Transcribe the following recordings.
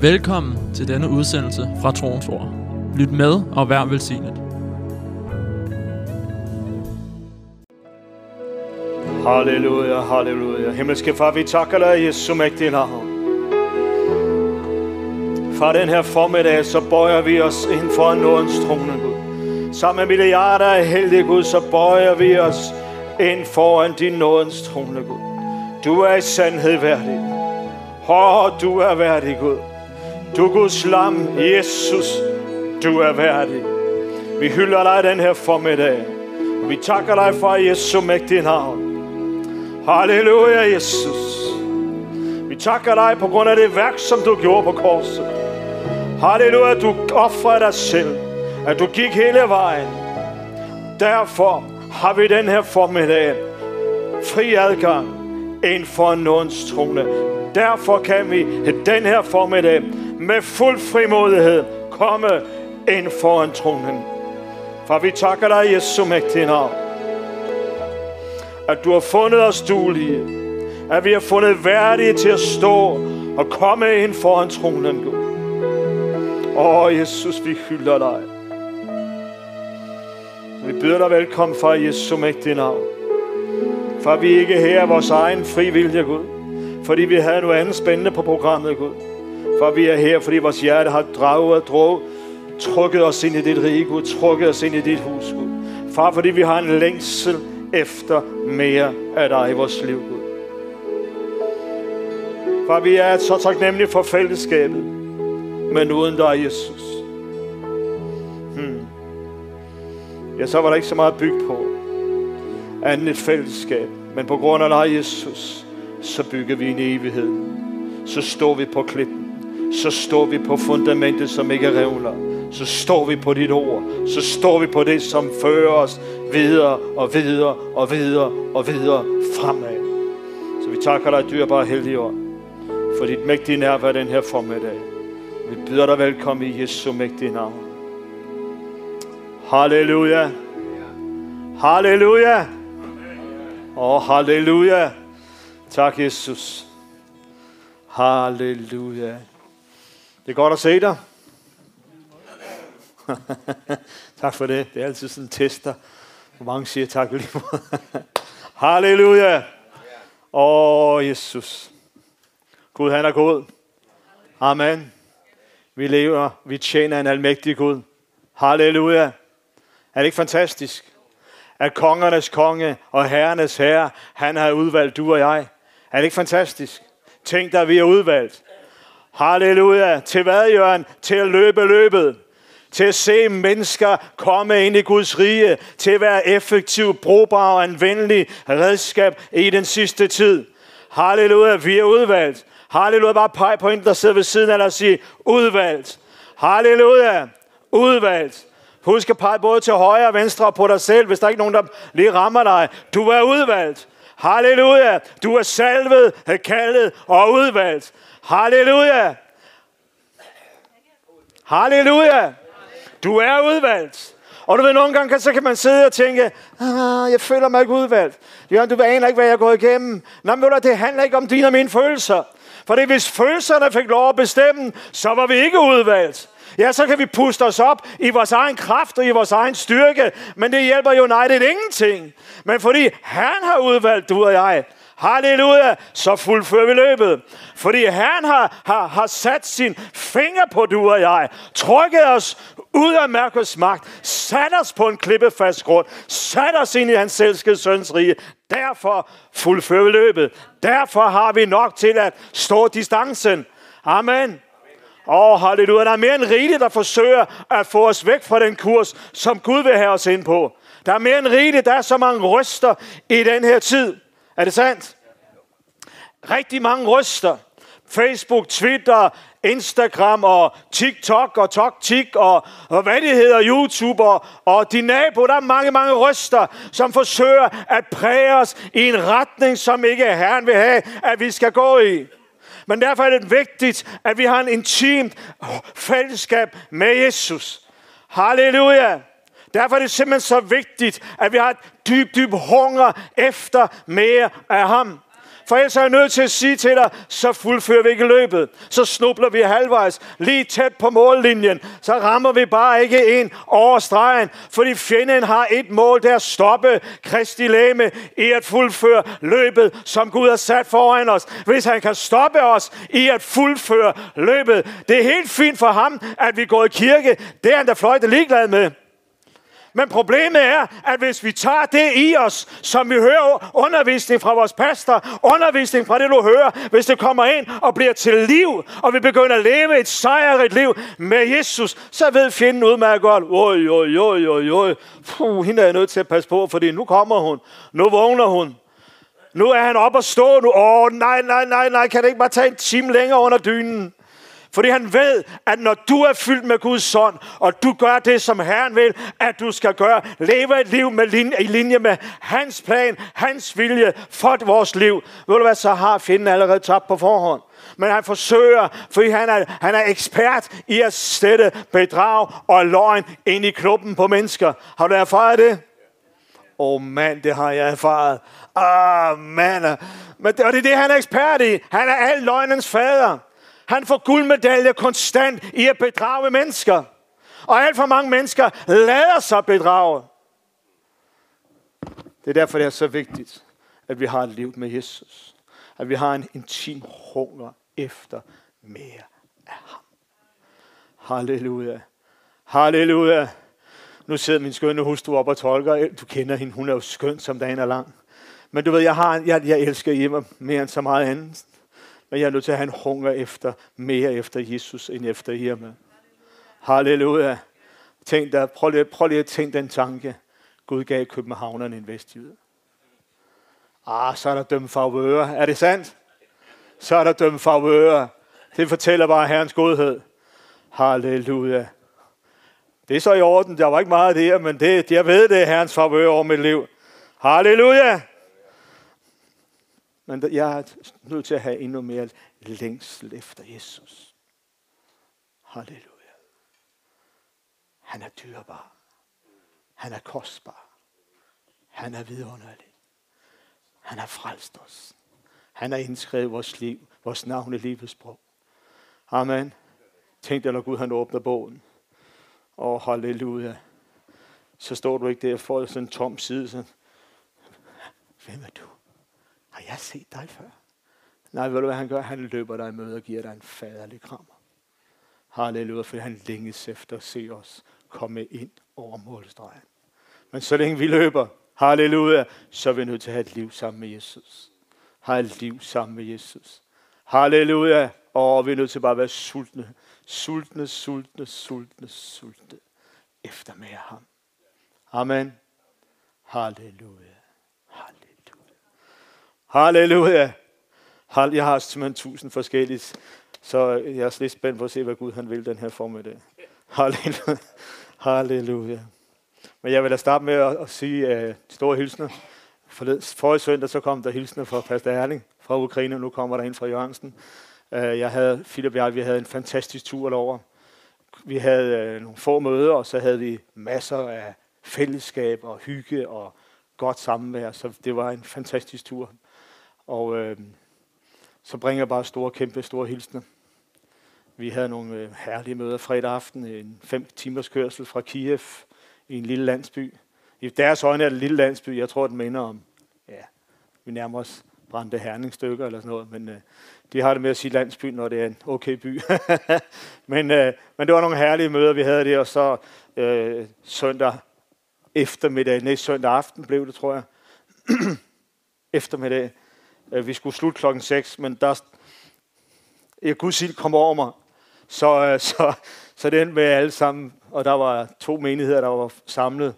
Velkommen til denne udsendelse fra Troens Ord. Lyt med og vær velsignet. Halleluja, halleluja. Himmelske far, vi takker dig Jesu mægtige navn. Fra den her formiddag, så bøjer vi os ind for nådens trone, Gud. Sammen med milliarder af heldige Gud, så bøjer vi os ind foran din nådens trone, Gud. Du er i sandhed værdig. Åh, du er værdig, Gud. Du Guds lam, Jesus, du er værdig. Vi hylder dig den her formiddag. Vi takker dig for Jesu mægtige navn. Halleluja, Jesus. Vi takker dig på grund af det værk, som du gjorde på korset. Halleluja, du offrede dig selv. At du gik hele vejen. Derfor har vi den her formiddag fri adgang ind for nådens trone. Derfor kan vi den her formiddag med fuld frimodighed komme ind foran tronen. For vi takker dig, Jesu mægtige navn at du har fundet os duelige. At vi har fundet værdige til at stå og komme ind foran tronen, Gud. Åh, Jesus, vi hylder dig. Vi byder dig velkommen fra Jesu mægtige navn. For vi ikke her vores egen fri vilje, Gud. Fordi vi havde noget andet spændende på programmet, Gud. For vi er her, fordi vores hjerte har draget og drog, trukket os ind i dit rige, Gud. Trukket os ind i dit hus, Gud. Far, fordi vi har en længsel efter mere af dig i vores liv, Gud. For vi er så taknemmelige for fællesskabet, men uden dig, Jesus. Hmm. Ja, så var der ikke så meget at bygge på, andet et fællesskab. Men på grund af dig, Jesus, så bygger vi en evighed. Så står vi på klippen. Så står vi på fundamentet, som ikke revner. Så står vi på dit ord. Så står vi på det, som fører os videre og videre og videre og videre fremad. Så vi takker dig, dyrbare heldige år, for dit mægtige nærvær den her formiddag. Vi byder dig velkommen i Jesu mægtige navn. Halleluja. Halleluja. Åh, oh, halleluja. Tak, Jesus. Halleluja. Det er godt at se dig. tak for det. Det er altid sådan en tester. Hvor mange siger tak lige måde. Halleluja. Åh, oh, Jesus. Gud, han er god. Amen. Vi lever, vi tjener en almægtig Gud. Halleluja. Er det ikke fantastisk? At kongernes konge og herrenes herre, han har udvalgt du og jeg. Er det ikke fantastisk? Tænk dig, vi er udvalgt. Halleluja. Til hvad, Jørgen? Til at løbe løbet til at se mennesker komme ind i Guds rige, til at være effektiv, brugbar og anvendelig redskab i den sidste tid. Halleluja, vi er udvalgt. Halleluja, bare pege på en, der sidder ved siden af dig og sige, udvalgt. Halleluja, udvalgt. Husk at pege både til højre og venstre og på dig selv, hvis der er ikke nogen, der lige rammer dig. Du er udvalgt. Halleluja, du er salvet, kaldet og udvalgt. Halleluja. Halleluja. Du er udvalgt. Og du ved, nogle gange så kan man sidde og tænke, ah, jeg føler mig ikke udvalgt. Jørgen, du aner ikke, hvad jeg er gået igennem. Nå, men det handler ikke om dine og mine følelser. For det hvis følelserne fik lov at bestemme, så var vi ikke udvalgt. Ja, så kan vi puste os op i vores egen kraft og i vores egen styrke, men det hjælper jo United ingenting. Men fordi han har udvalgt du og jeg, Halleluja, så fuldfører vi løbet. Fordi han har, har, har sat sin finger på du og jeg, trykket os ud af mørkets magt, sat os på en klippefast grund, sat os ind i hans elskede søns rige. Derfor fuldfører vi løbet. Derfor har vi nok til at stå distancen. Amen. Åh, oh, halleluja. Der er mere end rigeligt, der forsøger at få os væk fra den kurs, som Gud vil have os ind på. Der er mere end rigeligt. Der er så mange ryster i den her tid. Er det sandt? Rigtig mange ryster. Facebook, Twitter, Instagram og TikTok og TokTik og, og hvad det hedder, YouTube og, og de nabo. Der er mange, mange ryster, som forsøger at præge os i en retning, som ikke Herren vil have, at vi skal gå i. Men derfor er det vigtigt, at vi har en intimt fællesskab med Jesus. Halleluja! Derfor er det simpelthen så vigtigt, at vi har et dyb, dyb hunger efter mere af ham. For ellers er jeg nødt til at sige til dig, så fuldfører vi ikke løbet. Så snubler vi halvvejs, lige tæt på mållinjen. Så rammer vi bare ikke ind over stregen. Fordi fjenden har et mål, der at stoppe Kristi læme i at fuldføre løbet, som Gud har sat foran os. Hvis han kan stoppe os i at fuldføre løbet. Det er helt fint for ham, at vi går i kirke. Det er han da fløjte ligeglad med. Men problemet er, at hvis vi tager det i os, som vi hører undervisning fra vores pastor, undervisning fra det, du hører, hvis det kommer ind og bliver til liv, og vi begynder at leve et sejrigt liv med Jesus, så ved fjenden udmærket godt, oj, oj, oj, oj, oj, Puh, hende er jeg nødt til at passe på, fordi nu kommer hun, nu vågner hun, nu er han op og stå nu. Åh, oh, nej, nej, nej, nej, kan det ikke bare tage en time længere under dynen? Fordi han ved, at når du er fyldt med Guds ånd, og du gør det, som Herren vil, at du skal gøre, leve et liv med linje, i linje med hans plan, hans vilje for vores liv. Ved du hvad, så har fjenden allerede tabt på forhånd. Men han forsøger, fordi han er, han er ekspert i at sætte bedrag og løgn ind i kroppen på mennesker. Har du erfaret det? Åh oh, mand, det har jeg erfaret. Ah, mand. Men det, og det er det, han er ekspert i. Han er al løgnens fader. Han får guldmedalje konstant i at bedrage mennesker. Og alt for mange mennesker lader sig bedrage. Det er derfor, det er så vigtigt, at vi har et liv med Jesus. At vi har en intim hunger efter mere af ham. Halleluja. Halleluja. Nu sidder min skønne hustru op og tolker. Du kender hende, hun er jo skøn, som dagen er lang. Men du ved, jeg, har, jeg, jeg elsker hjemme mere end så meget andet. Men jeg er nødt til at have en hunger efter, mere efter Jesus, end efter Irma. Halleluja. Tænk dig, prøv, lige, prøv lige at tænke den tanke. Gud gav københavnerne en vestjyde. Ah, så er der dømt favører. Er det sandt? Så er der dømt favører. Det fortæller bare Herrens godhed. Halleluja. Det er så i orden. Der var ikke meget der, men det, jeg ved, det er Herrens favør over mit liv. Halleluja. Men jeg er nødt til at have endnu mere længsel efter Jesus. Halleluja. Han er dyrbar. Han er kostbar. Han er vidunderlig. Han har frelst os. Han har indskrevet vores liv, vores navn i livets sprog. Amen. Tænk dig, når Gud han åbner bogen. Og halleluja. Så står du ikke der og får sådan en tom side. Sådan. Hvem er du? Har jeg set dig før? Nej, ved du hvad han gør? Han løber dig i møde og giver dig en faderlig krammer. Halleluja, for han længes efter at se os komme ind over målstregen. Men så længe vi løber, halleluja, så er vi nødt til at have et liv sammen med Jesus. Har et liv sammen med Jesus. Halleluja. Og vi er nødt til bare at være sultne. Sultne, sultne, sultne, sultne. Efter med ham. Amen. Halleluja. Halleluja. Jeg har simpelthen tusind forskellige, så jeg er lidt spændt på at se, hvad Gud han vil den her formiddag. Halleluja. Halleluja. Men jeg vil da starte med at, at sige uh, store hilsner. Forrige søndag så kom der hilsner fra Pastor Erling fra Ukraine, og nu kommer der en fra Jørgensen. Uh, jeg havde, Philip og jeg, vi havde en fantastisk tur derover. Vi havde uh, nogle få møder, og så havde vi masser af fællesskab og hygge og godt samvær, så det var en fantastisk tur. Og øh, så bringer jeg bare store, kæmpe, store hilsner. Vi havde nogle øh, herlige møder fredag aften, en fem timers kørsel fra Kiev i en lille landsby. I deres øjne er det en lille landsby. Jeg tror, den minder om, ja, vi nærmer os brændte herningsstykker eller sådan noget, men øh, de har det med at sige landsby, når det er en okay by. men, øh, men det var nogle herlige møder, vi havde der, og så øh, søndag eftermiddag, næste søndag aften blev det, tror jeg, eftermiddag, Øh, vi skulle slutte klokken 6, men der, jeg kunne sige, kom over mig. Så, øh, så, så det endte med alle sammen, og der var to menigheder, der var samlet.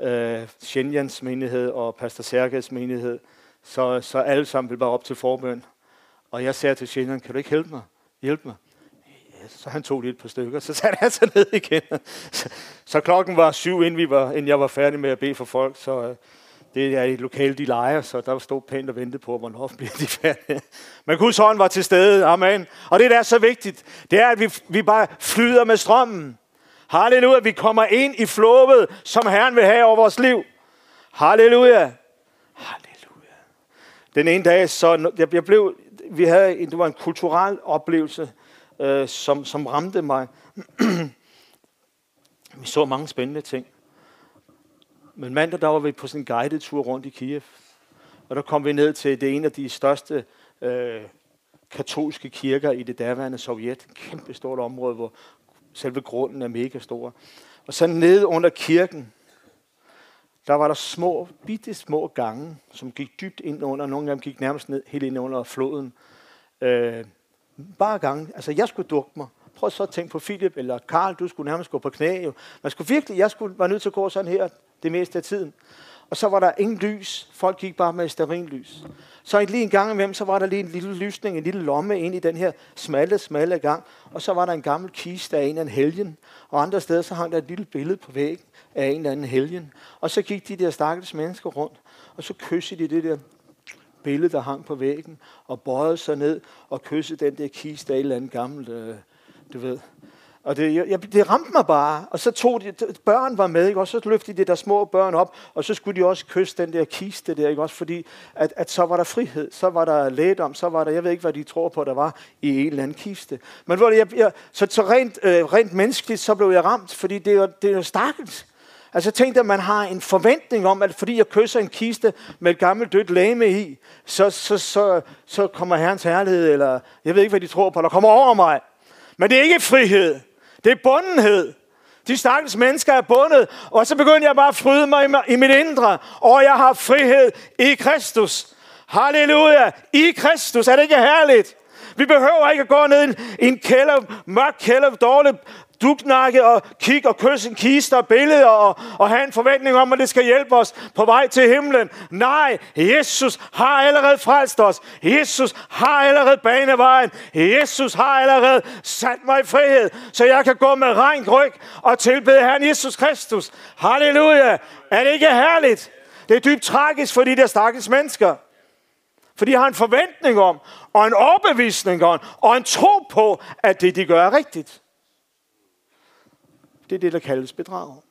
Øh, Shenjans menighed og Pastor Serges menighed. Så, så alle sammen ville bare op til forbøn. Og jeg sagde til Shenjan, kan du ikke hjælpe mig? Hjælp mig. Ja, så han tog lige et par stykker, så satte han sig ned igen. Så, så klokken var syv, inden, vi var, inden jeg var færdig med at bede for folk. Så, øh, det er et lokale, de leger, så der stod pænt og ventede på, hvornår bliver de færdige. Men Guds hånd var til stede. Amen. Og det, der er så vigtigt, det er, at vi, vi bare flyder med strømmen. Halleluja, vi kommer ind i flowet, som Herren vil have over vores liv. Halleluja. Halleluja. Den ene dag, så jeg, jeg blev, vi havde, en, det var en kulturel oplevelse, øh, som, som ramte mig. vi så mange spændende ting. Men mandag, der var vi på sådan en guided tur rundt i Kiev. Og der kom vi ned til det ene af de største øh, katolske kirker i det daværende Sovjet. Et kæmpe stort område, hvor selve grunden er mega stor. Og så nede under kirken, der var der små, bitte små gange, som gik dybt ind under. Nogle af dem gik nærmest ned, helt ind under floden. Øh, bare gange. Altså, jeg skulle dukke mig. Prøv så at tænke på Philip eller Karl, du skulle nærmest gå på knæ. Jo. Man skulle virkelig, jeg skulle være nødt til at gå sådan her det meste af tiden. Og så var der ingen lys. Folk gik bare med lys. Så lige en gang imellem, så var der lige en lille lysning, en lille lomme ind i den her smalle, smalle gang. Og så var der en gammel kiste af en af en helgen. Og andre steder, så hang der et lille billede på væggen af en eller anden helgen. Og så gik de der stakkels mennesker rundt, og så kyssede de det der billede, der hang på væggen, og bøjede sig ned og kyssede den der kiste af en eller anden gammel, øh, du ved, og det, jeg, det ramte mig bare. Og så tog de, børn var med, ikke? og så løftede de der små børn op, og så skulle de også kysse den der kiste der, ikke? også fordi, at, at så var der frihed, så var der lægedom, så var der, jeg ved ikke, hvad de tror på, der var i en eller anden kiste. Men hvor jeg, jeg, så, så rent, øh, rent menneskeligt, så blev jeg ramt, fordi det er, det er jo stakkels. Altså tænk at man har en forventning om, at fordi jeg kysser en kiste med et gammelt dødt lame i, så, så, så, så kommer Herrens herlighed, eller jeg ved ikke, hvad de tror på, der kommer over mig. Men det er ikke frihed. Det er bundenhed. De stakkels mennesker er bundet, og så begyndte jeg bare at fryde mig i mit indre, og jeg har frihed i Kristus. Halleluja! I Kristus. Er det ikke herligt? Vi behøver ikke at gå ned i en kælder, mørk kælder, dårlig dugnakke og kigge og kysse en kiste og billeder og, og have en forventning om, at det skal hjælpe os på vej til himlen. Nej, Jesus har allerede frelst os. Jesus har allerede banevejen. Jesus har allerede sat mig i frihed, så jeg kan gå med rent ryg og tilbede Herren Jesus Kristus. Halleluja! Er det ikke herligt? Det er dybt tragisk for de der stakkels mennesker. For de har en forventning om, og en overbevisning om, og en tro på, at det de gør er rigtigt. Det er det, der kaldes bedrag.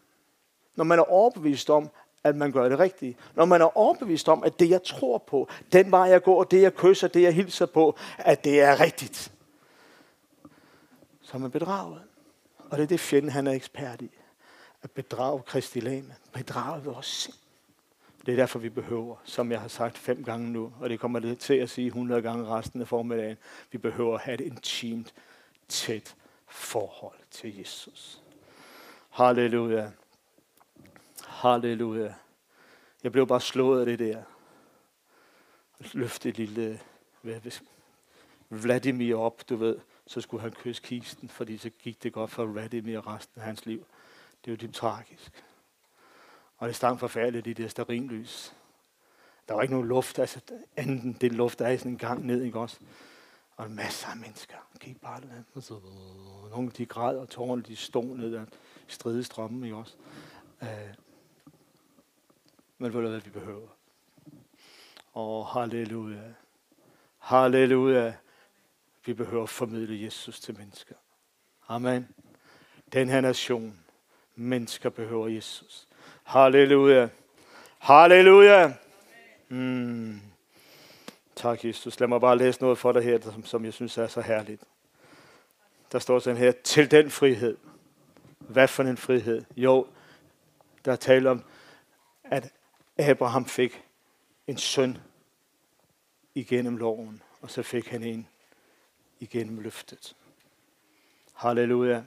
Når man er overbevist om, at man gør det rigtige. Når man er overbevist om, at det, jeg tror på, den vej, jeg går, det, jeg kysser, det, jeg hilser på, at det er rigtigt. Så er man bedraget. Og det er det, fjenden han er ekspert i. At bedrage Kristi lame. Bedrage vores sind. Det er derfor, vi behøver, som jeg har sagt fem gange nu, og det kommer det til at sige 100 gange resten af formiddagen, vi behøver at have et intimt, tæt forhold til Jesus. Halleluja. Halleluja. Jeg blev bare slået af det der. Løfte et lille Vladimir op, du ved. Så skulle han kysse kisten, fordi så gik det godt for Vladimir resten af hans liv. Det er jo dybt tragisk. Og det stank forfærdeligt i det sterinlys. Der var ikke nogen luft, altså enten den luft, der er sådan en gang ned, ikke også? Og masser af mennesker gik bare der. Nogle de græd, og tårerne de stod ned der stridestrømme, ikke også? Øh, men ved du hvad vi behøver? Og oh, halleluja. Halleluja. Vi behøver at formidle Jesus til mennesker. Amen. Den her nation, mennesker behøver Jesus. Halleluja. Halleluja. Mm. Tak, Jesus. Lad mig bare læse noget for dig her, som, som jeg synes er så herligt. Der står sådan her, til den frihed, hvad for en frihed? Jo, der taler om, at Abraham fik en søn igennem loven, og så fik han en igennem løftet. Halleluja.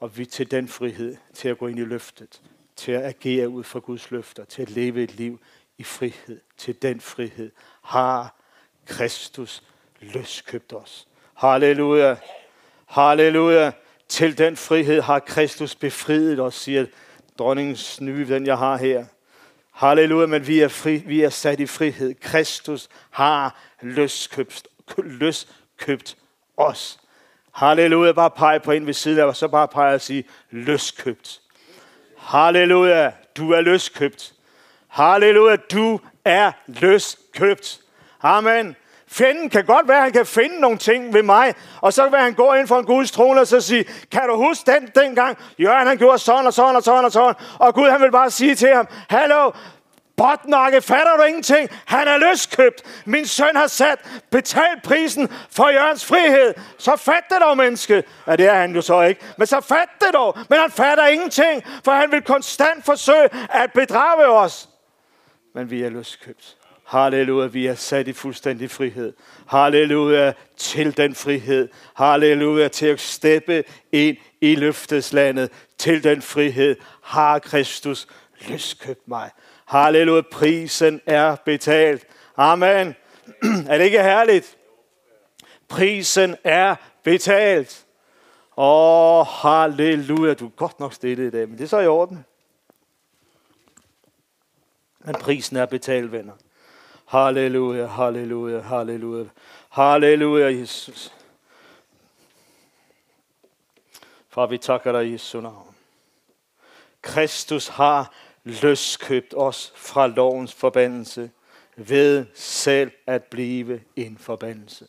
Og vi til den frihed, til at gå ind i løftet, til at agere ud fra Guds løfter, til at leve et liv i frihed, til den frihed, har Kristus løskøbt os. Halleluja. Halleluja. Til den frihed har Kristus befriet os, siger dronningens nye, den jeg har her. Halleluja, men vi er, fri, vi er sat i frihed. Kristus har løskøbt, løskøbt os. Halleluja, bare pege på en ved siden af, og så bare pege og sige, løskøbt. Halleluja, du er løskøbt. Halleluja, du er løskøbt. Amen. Fjenden kan godt være, at han kan finde nogle ting ved mig, og så vil han gå ind for en Guds trone og så sige, kan du huske den dengang? Jørgen han gjorde sådan og sådan og sådan og sådan, og Gud han vil bare sige til ham, hallo, Botnakke, fatter du ingenting? Han er løskøbt. Min søn har sat betalt prisen for Jørgens frihed. Så fat det dog, menneske. Ja, det er han jo så ikke. Men så fat det dog. Men han fatter ingenting, for han vil konstant forsøge at bedrage os. Men vi er løskøbt. Halleluja, vi er sat i fuldstændig frihed. Halleluja til den frihed. Halleluja til at steppe ind i løfteslandet. Til den frihed har Kristus løskøbt mig. Halleluja, prisen er betalt. Amen. er det ikke herligt? Prisen er betalt. Åh, oh, halleluja. Du er godt nok stille i dag, men det er så i orden. Men prisen er betalt, venner. Halleluja, halleluja, halleluja. Halleluja, Jesus. Far, vi takker dig i Jesu navn. Kristus har løskøbt os fra lovens forbandelse ved selv at blive en forbandelse.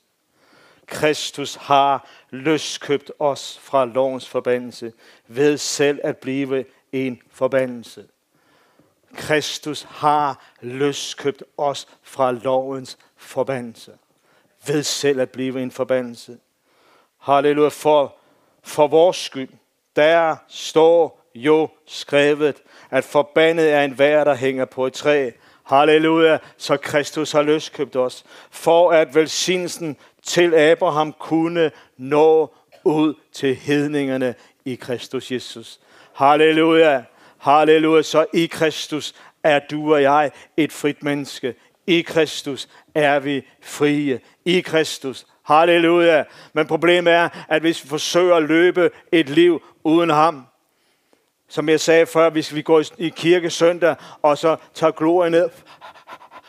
Kristus har løskøbt os fra lovens forbandelse ved selv at blive en forbandelse. Kristus har løskøbt os fra lovens forbandelse ved selv at blive en forbandelse. Halleluja, for, for vores skyld, der står jo skrevet, at forbandet er en vær, der hænger på et træ. Halleluja, så Kristus har løskøbt os, for at velsignelsen til Abraham kunne nå ud til hedningerne i Kristus Jesus. Halleluja, halleluja, så i Kristus er du og jeg et frit menneske. I Kristus er vi frie. I Kristus. Halleluja. Men problemet er, at hvis vi forsøger at løbe et liv uden ham, som jeg sagde før, hvis vi går i kirke søndag, og så tager glorien ned,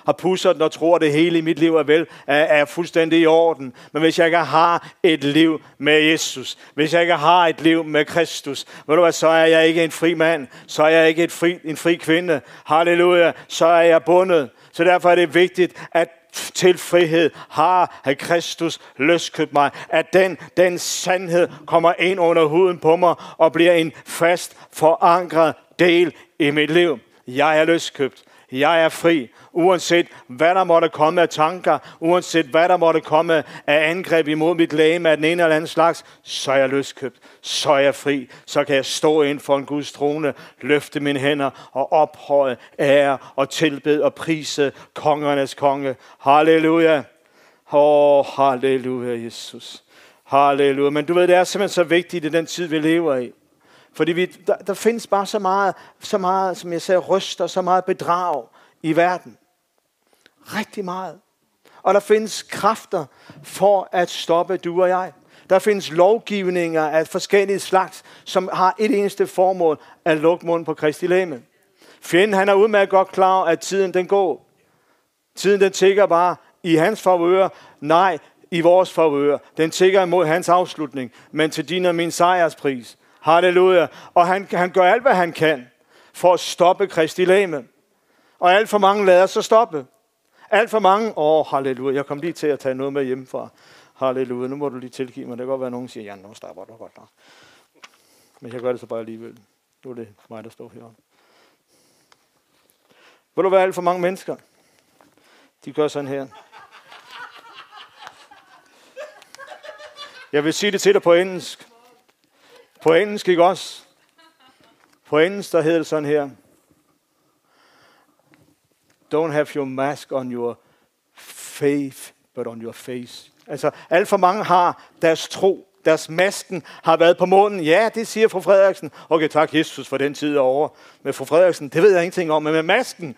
og pusser den og tror, at det hele i mit liv er vel, er, er fuldstændig i orden. Men hvis jeg ikke har et liv med Jesus, hvis jeg ikke har et liv med Kristus, ved du hvad, så er jeg ikke en fri mand, så er jeg ikke et fri, en fri kvinde. Halleluja, så er jeg bundet. Så derfor er det vigtigt, at til frihed har Kristus løskøbt mig. At den, den sandhed kommer ind under huden på mig og bliver en fast forankret del i mit liv. Jeg er løskøbt. Jeg er fri, uanset hvad der måtte komme af tanker, uanset hvad der måtte komme af angreb imod mit læge af den ene eller anden slags, så er jeg løskøbt, så er jeg fri, så kan jeg stå ind for en Guds trone, løfte mine hænder og ophøje, ære og tilbed og prise kongernes konge. Halleluja. Åh, oh, halleluja, Jesus. Halleluja. Men du ved, det er simpelthen så vigtigt i den tid, vi lever i. Fordi vi, der, der findes bare så meget, så meget, som jeg sagde, ryster, så meget bedrag i verden. Rigtig meget. Og der findes kræfter for at stoppe du og jeg. Der findes lovgivninger af forskellige slags, som har et eneste formål at lukke munden på Kristi læme. Fjenden han er udmærket godt klar at tiden den går. Tiden den tigger bare i hans favør. Nej, i vores favør. Den tigger imod hans afslutning, men til din og min sejrspris. Halleluja. Og han, han gør alt, hvad han kan for at stoppe Kristi læme. Og alt for mange lader sig stoppe. Alt for mange, åh, oh, halleluja, jeg kom lige til at tage noget med hjemmefra. Halleluja, nu må du lige tilgive mig. Det kan godt være, at nogen siger, ja, nu stopper du godt nok. Men jeg gør det så bare alligevel. Nu er det mig, der står her. Vil du være alt for mange mennesker? De gør sådan her. Jeg vil sige det til dig på engelsk. På engelsk, ikke også? På engelsk, der hedder det sådan her. Don't have your mask on your faith, but on your face. Altså, alt for mange har deres tro, deres masken har været på månen. Ja, det siger fru Frederiksen. Okay, tak Jesus for den tid over. Med fru Frederiksen, det ved jeg ingenting om, men med masken,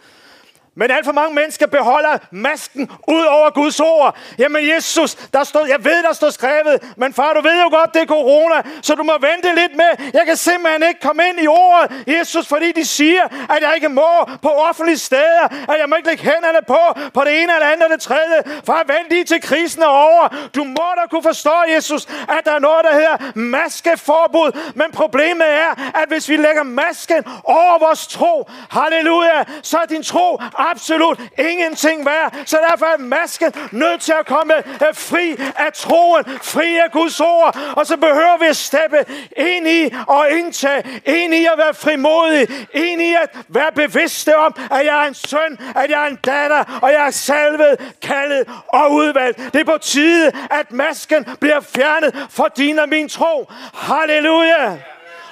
men alt for mange mennesker beholder masken ud over Guds ord. Jamen Jesus, der stod, jeg ved, der står skrevet, men far, du ved jo godt, det er corona, så du må vente lidt med. Jeg kan simpelthen ikke komme ind i ordet, Jesus, fordi de siger, at jeg ikke må på offentlige steder, at jeg må ikke lægge hænderne på, på det ene eller andet eller det tredje. Far, vent lige til krisen er over. Du må da kunne forstå, Jesus, at der er noget, der hedder maskeforbud. Men problemet er, at hvis vi lægger masken over vores tro, halleluja, så er din tro absolut ingenting værd. Så derfor er masken nødt til at komme øh, fri af troen, fri af Guds ord. Og så behøver vi at steppe ind i og indtage, ind i at være frimodig, ind i at være bevidste om, at jeg er en søn, at jeg er en datter, og jeg er salvet, kaldet og udvalgt. Det er på tide, at masken bliver fjernet for din og min tro. Halleluja!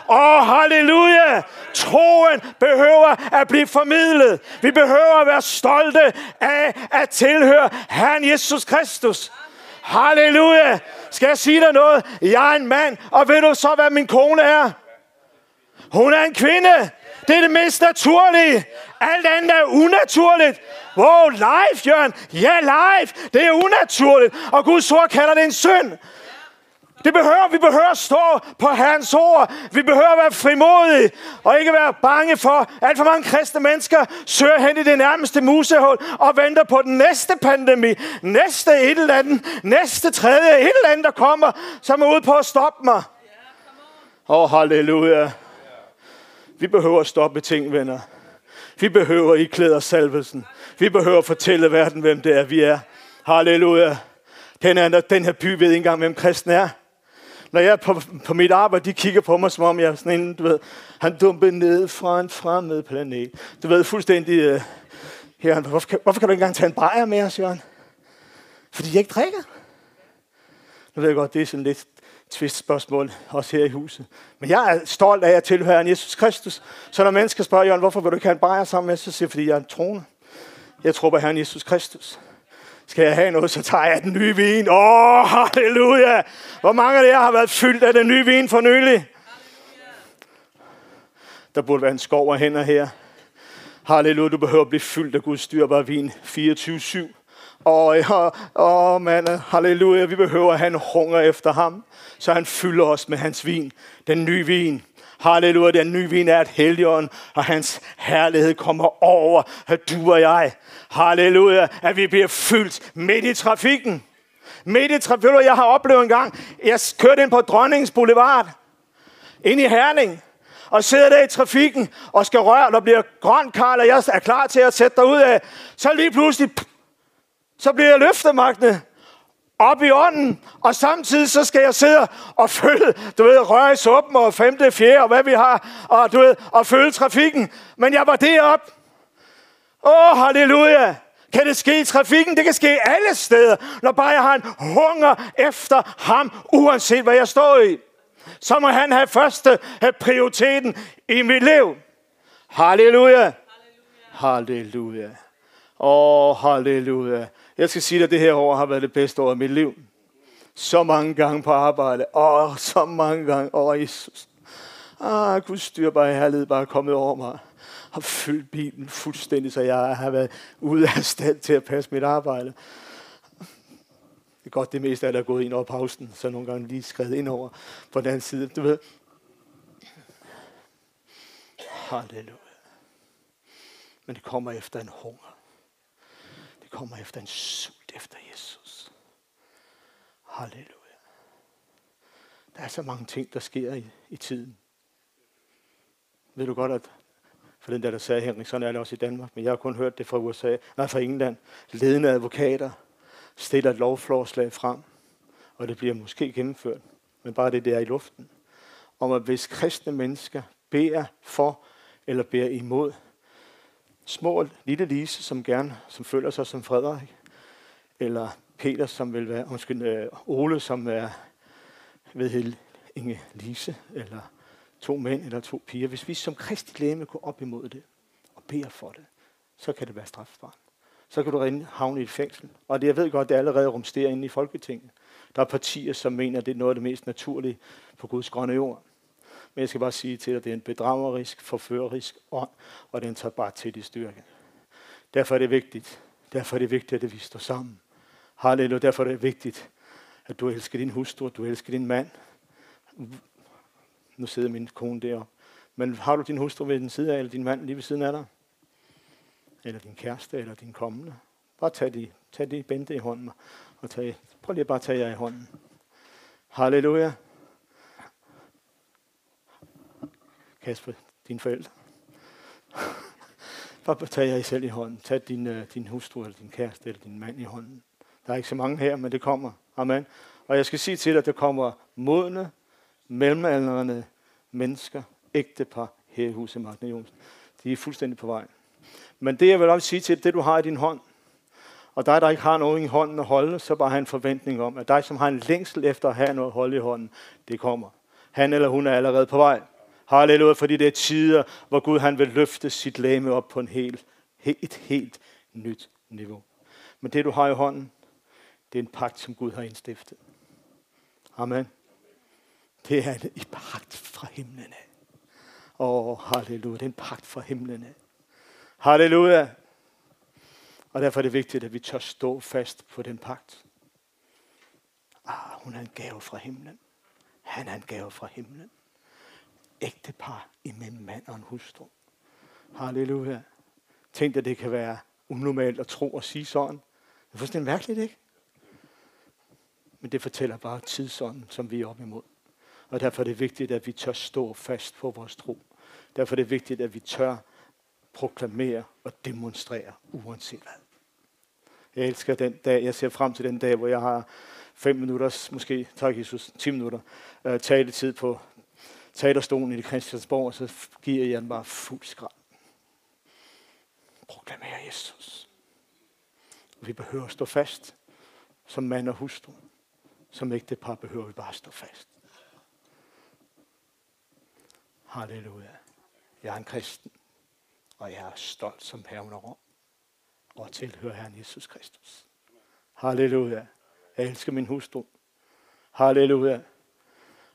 Åh, oh, halleluja! Troen behøver at blive formidlet. Vi behøver at være stolte af at tilhøre Herren Jesus Kristus. Halleluja! Skal jeg sige dig noget? Jeg er en mand, og ved du så, hvad min kone er? Hun er en kvinde. Det er det mest naturlige. Alt andet er unaturligt. Wow, life, Jørgen. Ja, life. Det er unaturligt. Og Guds ord kalder det en synd. Det behøver, vi behøver at stå på Herrens ord. Vi behøver at være frimodige og ikke være bange for, alt for mange kristne mennesker søger hen i det nærmeste musehul og venter på den næste pandemi, næste et eller andet, næste tredje, et eller andet, der kommer, som er ude på at stoppe mig. Åh, oh, halleluja. Vi behøver at stoppe ting, venner. Vi behøver i klæder salvelsen. Vi behøver at fortælle verden, hvem det er, vi er. Halleluja. Den, er, den her by ved ikke engang, hvem kristen er når jeg er på, på mit arbejde, de kigger på mig, som om jeg er sådan en, du ved, han dumpede ned fra en fremmed planet. Du ved, fuldstændig, uh, her, hvorfor, kan, hvorfor kan du ikke engang tage en bajer med os, Jørgen? Fordi jeg ikke drikker. Nu ved jeg godt, det er sådan lidt tvist spørgsmål, også her i huset. Men jeg er stolt af at tilhører Jesus Kristus. Så når mennesker spørger, Jørgen, hvorfor vil du ikke have en bajer sammen med, så siger jeg, fordi jeg er en troende. Jeg tror på Herren Jesus Kristus. Skal jeg have noget, så tager jeg den nye vin. Åh, oh, halleluja. Hvor mange af jer har været fyldt af den nye vin for nylig? Der burde være en skov af hænder her. Halleluja, du behøver at blive fyldt af Guds styrbare vin 24-7. Åh, ja, åh, mand, halleluja, vi behøver at have en hunger efter ham, så han fylder os med hans vin, den nye vin. Halleluja, den nye vin er at helligånd, og hans herlighed kommer over at du og jeg. Halleluja, at vi bliver fyldt midt i trafikken. Midt i trafikken. Jeg har oplevet en gang, jeg kørte ind på Dronningens Boulevard, ind i Herning, og sidder der i trafikken og skal røre, der bliver grønt, Karl, og jeg er klar til at sætte dig ud af. Så lige pludselig, så bliver jeg magne op i ånden, og samtidig så skal jeg sidde og følge, du ved, røre i suppen og femte, fjerde, og hvad vi har, og du ved, og følge trafikken. Men jeg var derop. Åh, oh, halleluja. Kan det ske i trafikken? Det kan ske alle steder, når bare jeg har en hunger efter ham, uanset hvad jeg står i. Så må han have første have prioriteten i mit liv. Halleluja. Halleluja. Åh, oh, halleluja. Jeg skal sige dig, at det her år har været det bedste år i mit liv. Så mange gange på arbejde. Åh, så mange gange. Åh, Jesus. Ah, Guds styrbare herlighed bare er kommet over mig. Har fyldt bilen fuldstændig, så jeg har været ude af stand til at passe mit arbejde. Det er godt, det meste af det er gået ind over pausen, så nogle gange lige skrevet ind over på den anden side. Du ved. Halleluja. Men det kommer efter en hunger. Vi kommer efter en sult efter Jesus. Halleluja. Der er så mange ting, der sker i, i tiden. Ved du godt, at for den der, der sagde Henrik, sådan er det også i Danmark, men jeg har kun hørt det fra USA, nej, fra England. Ledende advokater stiller et lovforslag frem, og det bliver måske gennemført, men bare det der i luften, om at hvis kristne mennesker beder for eller beder imod små lille Lise, som gerne, som føler sig som Frederik, eller Peter, som vil være, undskyld, øh, Ole, som er, ved Inge Lise, eller to mænd eller to piger. Hvis vi som kristi læme går op imod det, og beder for det, så kan det være strafbart. Så kan du havne i et fængsel. Og det, jeg ved godt, det er allerede rumsterer inde i Folketinget. Der er partier, som mener, at det er noget af det mest naturlige på Guds grønne jord. Men jeg skal bare sige til dig, at det er en bedragerisk, forførerisk ånd, og den tager bare til i styrke. Derfor er det vigtigt. Derfor er det vigtigt, at vi står sammen. Halleluja. Derfor er det vigtigt, at du elsker din hustru, du elsker din mand. Nu sidder min kone der. Men har du din hustru ved den side af, eller din mand lige ved siden af dig? Eller din kæreste, eller din kommende? Bare tag de, tag de bente i hånden, og tag, prøv lige at bare tage jer i hånden. Halleluja. Kasper, dine forældre. Bare tag jer selv i hånden. Tag din, øh, din hustru eller din kæreste eller din mand i hånden. Der er ikke så mange her, men det kommer. Amen. Og jeg skal sige til dig, at der kommer modne, mellemaldrende mennesker, ægtepar her i huset Martin Jonsen. De er fuldstændig på vej. Men det jeg vil også sige til det du har i din hånd, og dig, der ikke har noget i hånden at holde, så bare have en forventning om, at dig, som har en længsel efter at have noget at holde i hånden, det kommer. Han eller hun er allerede på vej. Halleluja, fordi det er tider, hvor Gud han vil løfte sit læme op på en helt, et helt nyt niveau. Men det, du har i hånden, det er en pagt, som Gud har indstiftet. Amen. Det er en pagt fra himlen af. Åh, oh, halleluja, det er en pagt fra himlen af. Halleluja. Og derfor er det vigtigt, at vi tør stå fast på den pagt. Ah, hun er en gave fra himlen. Han er en gave fra himlen. Ægtepar imellem mand og en hustru. Halleluja. Tænk at det kan være unormalt at tro og sige sådan. Det er fuldstændig mærkeligt, ikke? Men det fortæller bare tidsånden, som vi er op imod. Og derfor er det vigtigt, at vi tør stå fast på vores tro. Derfor er det vigtigt, at vi tør proklamere og demonstrere, uanset hvad. Jeg elsker den dag, jeg ser frem til den dag, hvor jeg har fem minutters, måske, tak Jesus, 10 minutter, øh, taletid på talerstolen i det Christiansborg, og så giver jeg den bare fuld skrald. Proklamer Jesus. Vi behøver at stå fast som mand og hustru. Som ægtepar behøver vi bare at stå fast. Halleluja. Jeg er en kristen, og jeg er stolt som herren og Rom, og tilhører Herren Jesus Kristus. Halleluja. Jeg elsker min hustru. Halleluja.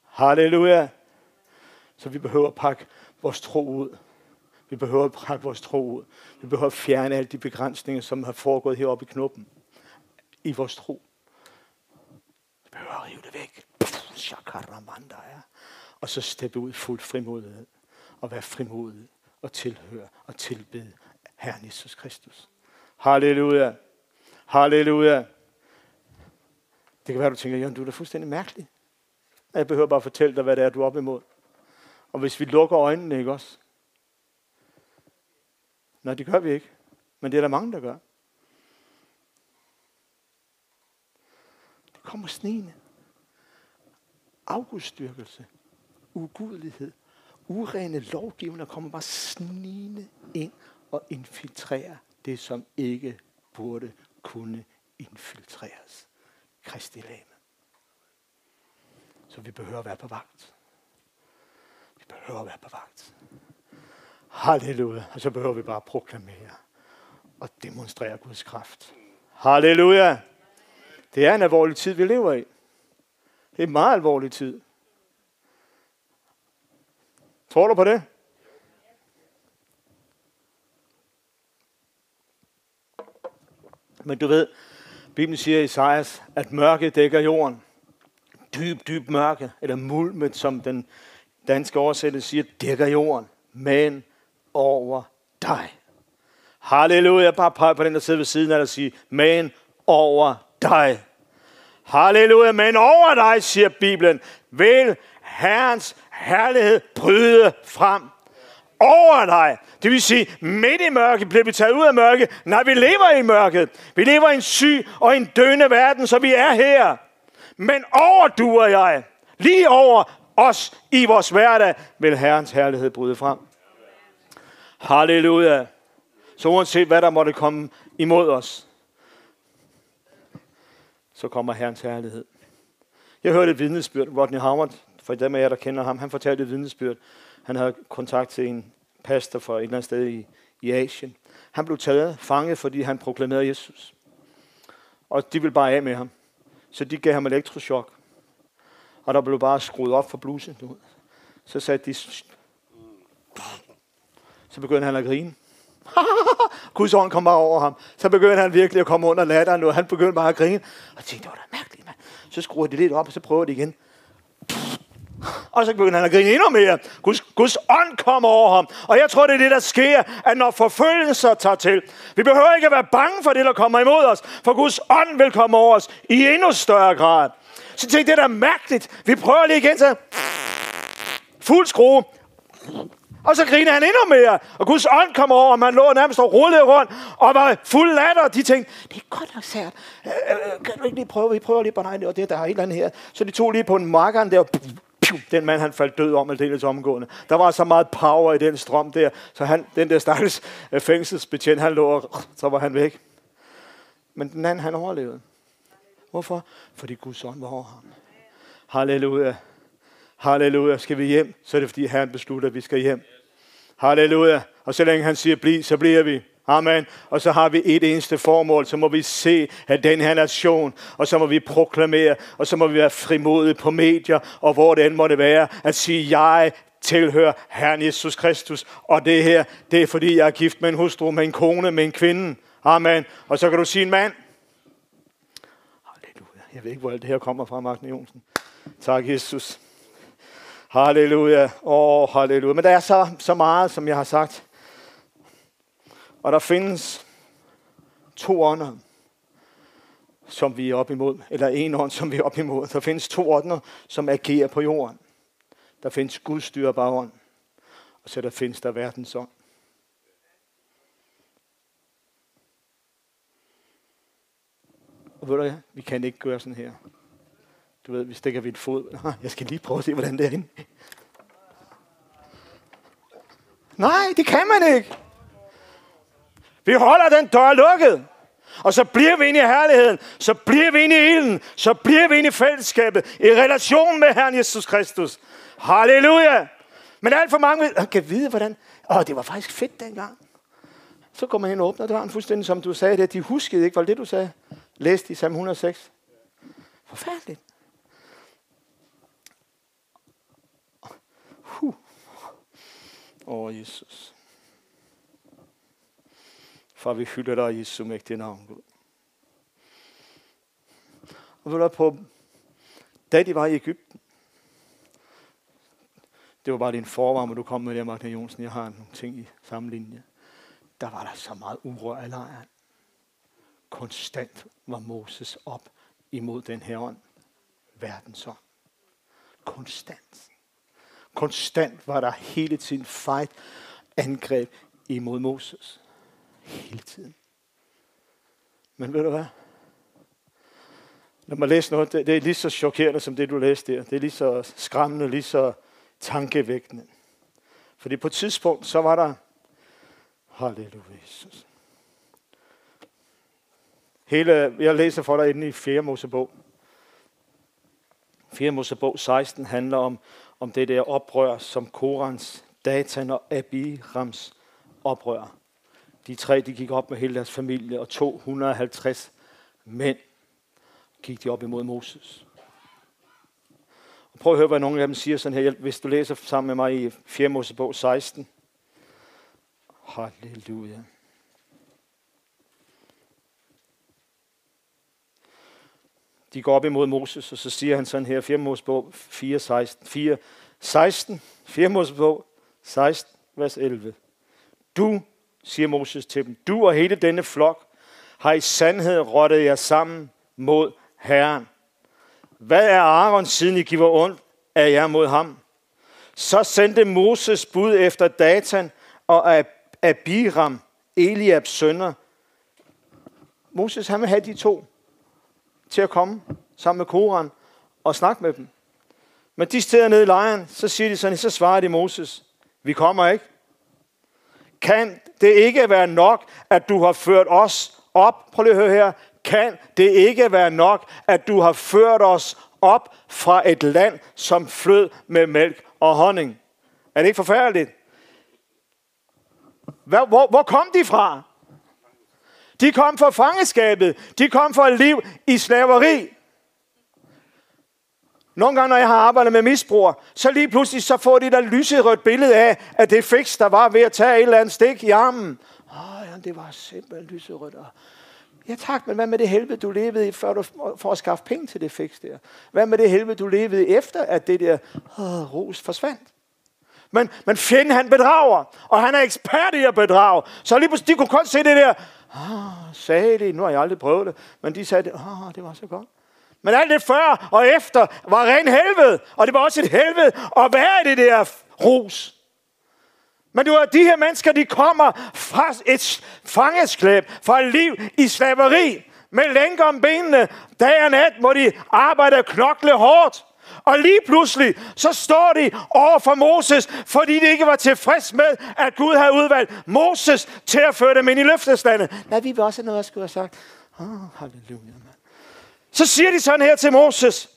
Halleluja. Så vi behøver at pakke vores tro ud. Vi behøver at pakke vores tro ud. Vi behøver at fjerne alle de begrænsninger, som har foregået heroppe i knuppen. I vores tro. Vi behøver at rive det væk. Og så steppe ud fuldt frimodighed. Og være frimodig og tilhøre og tilbede Herren Jesus Kristus. Halleluja. Halleluja. Det kan være, du tænker, Jørgen, du er da fuldstændig mærkelig. Jeg behøver bare at fortælle dig, hvad det er, du er op imod. Og hvis vi lukker øjnene, ikke også? Nej, det gør vi ikke. Men det er der mange, der gør. Det kommer snigende. Afgudstyrkelse. Ugudelighed. Urene lovgivninger kommer bare snigende ind og infiltrerer det, som ikke burde kunne infiltreres. Kristi lame. Så vi behøver at være på vagt. Behøver at være på vagt. Halleluja. Og så behøver vi bare at proklamere og demonstrere Guds kraft. Halleluja. Det er en alvorlig tid, vi lever i. Det er en meget alvorlig tid. Tror du på det? Men du ved, Bibelen siger i Isaias, at mørke dækker jorden. Dyb, dyb mørke, eller mulmet, som den danske oversættelse siger, dækker jorden. Men over dig. Halleluja. Bare pege på den, der sidder ved siden af dig og sige, men over dig. Halleluja. Men over dig, siger Bibelen, vil Herrens herlighed bryde frem over dig. Det vil sige, midt i mørket bliver vi taget ud af mørket. Nej, vi lever i mørket. Vi lever i en syg og en døende verden, så vi er her. Men over du og jeg, lige over os i vores hverdag, vil Herrens herlighed bryde frem. Halleluja. Så uanset hvad der måtte komme imod os, så kommer Herrens herlighed. Jeg hørte et vidnesbyrd, Rodney Howard, for dem af jer, der kender ham, han fortalte et vidnesbyrd. Han havde kontakt til en pastor fra et eller andet sted i, i Asien. Han blev taget, fanget, fordi han proklamerede Jesus. Og de ville bare af med ham. Så de gav ham elektroschok. Og der blev bare skruet op for blusen. Du. Så satte de... Så begyndte han at grine. Guds ånd kom bare over ham. Så begyndte han virkelig at komme under latteren, og han begyndte bare at grine. Og jeg tænkte, det var da mærkeligt, mand. Så skruede de lidt op, og så prøvede de igen. Og så begynder han at grine endnu mere. Guds, Guds ånd kommer over ham. Og jeg tror, det er det, der sker, at når forfølgelser tager til. Vi behøver ikke at være bange for det, der kommer imod os. For Guds ånd vil komme over os i endnu større grad. Så tænk, det er da mærkeligt. Vi prøver lige igen så. Fuld skrue. Og så griner han endnu mere. Og Guds ånd kom over, og man lå nærmest og rullede rundt, og var fuld latter. De tænkte, det er godt nok sært. Øh, øh, kan du ikke lige prøve? Vi prøver lige på nej, og det der er et eller andet her. Så de tog lige på en markeren der, og den mand, han faldt død om aldeles omgående. Der var så meget power i den strøm der, så han, den der stakkels øh, fængselsbetjent, han lå, og så var han væk. Men den anden, han overlevede. Hvorfor? Fordi Guds ånd var over ham. Halleluja. Halleluja. Skal vi hjem, så er det fordi Herren beslutter, at vi skal hjem. Halleluja. Og så længe han siger bliv, så bliver vi. Amen. Og så har vi et eneste formål, så må vi se at den her nation, og så må vi proklamere, og så må vi være frimodige på medier, og hvor det end måtte være, at sige, jeg tilhører Herren Jesus Kristus. Og det her, det er fordi, jeg er gift med en hustru, med en kone, med en kvinde. Amen. Og så kan du sige en mand. Jeg ved ikke, hvor alt det her kommer fra, Martin Jonsen. Tak, Jesus. Halleluja. Åh, oh, halleluja. Men der er så, så meget, som jeg har sagt. Og der findes to ånder, som vi er op imod, eller en ånd, som vi er op imod. Der findes to ånder, som agerer på jorden. Der findes Guds styrbare ånd, og så der findes der verdens ånd. Og ved du? Vi kan ikke gøre sådan her. Du ved, vi stikker vi et fod. Nej, Jeg skal lige prøve at se, hvordan det er inde. Nej, det kan man ikke. Vi holder den dør lukket. Og så bliver vi inde i herligheden. Så bliver vi inde i ilden. Så bliver vi inde i fællesskabet. I relation med Herren Jesus Kristus. Halleluja. Men alt for mange kan vide, hvordan... Åh, det var faktisk fedt dengang. Så går man hen og åbner døren fuldstændig, som du sagde det. De huskede ikke, var det det, du sagde? Læste i Salm 106. Forfærdeligt. Huh. Åh, oh, Jesus. Far, vi hylder dig Jesus, Jesu mægtige navn, Gud. Og ved du på, da de var i Ægypten, det var bare din forvarme, du kom med der, Magne Jonsen. Jeg har nogle ting i samme linje. Der var der så meget uro i lejren. Konstant var Moses op imod den her ånd. Verdensånd. Konstant. Konstant var der hele tiden fight, angreb imod Moses. Hele tiden. Men ved du hvad? Når man læser noget, det, det er lige så chokerende som det, du læste der. Det er lige så skræmmende, lige så tankevækkende. Fordi på et tidspunkt, så var der, halleluja Jesus. Hele, jeg læser for dig inde i 4. Mosebog. 4. Mosebog 16 handler om, om det der oprør, som Korans, Datan og Abirams oprør. De tre, de gik op med hele deres familie, og 250 mænd gik de op imod Moses. Og prøv at høre, hvad nogle af dem siger sådan her, hvis du læser sammen med mig i 4. Mosebog 16. Halleluja. De går op imod Moses, og så siger han sådan her, 4. Mosebog 4, 16, 4, 16, 4. Mosebog 16, vers 11. Du siger Moses til dem. Du og hele denne flok har i sandhed rottet jer sammen mod Herren. Hvad er Aaron, siden I giver ondt af jer mod ham? Så sendte Moses bud efter Datan og Abiram, Eliabs sønner. Moses han vil have de to til at komme sammen med Koran og snakke med dem. Men de steder nede i lejren, så siger de sådan, så svarer de Moses, vi kommer ikke. Kan det ikke være nok, at du har ført os op? Prøv lige at høre her. Kan det ikke være nok, at du har ført os op fra et land, som flød med mælk og honning? Er det ikke forfærdeligt? Hvor, hvor, hvor kom de fra? De kom fra fangeskabet. De kom fra et liv i slaveri. Nogle gange, når jeg har arbejdet med misbrug, så lige pludselig så får de der lyserødt billede af, at det fix, der var ved at tage et eller andet stik i armen. Åh, oh, ja, det var simpelthen lyserødt. Ja tak, men hvad med det helvede, du levede i, før du, for at skaffe penge til det fix der? Hvad med det helvede, du levede efter at det der oh, ros forsvandt? Men, men fjenden, han bedrager, og han er ekspert i at bedrage. Så lige pludselig, de kunne kun se det der. Ah, sagde de, nu har jeg aldrig prøvet det, men de sagde, åh, det var så godt. Men alt det før og efter var ren helvede. Og det var også et helvede at være i det der ros. Men du er de her mennesker, de kommer fra et fangesklæb, fra et liv i slaveri, med lænker om benene, dag og nat, hvor de arbejder og knokle hårdt. Og lige pludselig, så står de over for Moses, fordi de ikke var tilfreds med, at Gud havde udvalgt Moses til at føre dem ind i løfteslandet. Nej, vi vil også have noget, at skulle have sagt. Oh, halleluja, mand. Så siger de sådan her til Moses.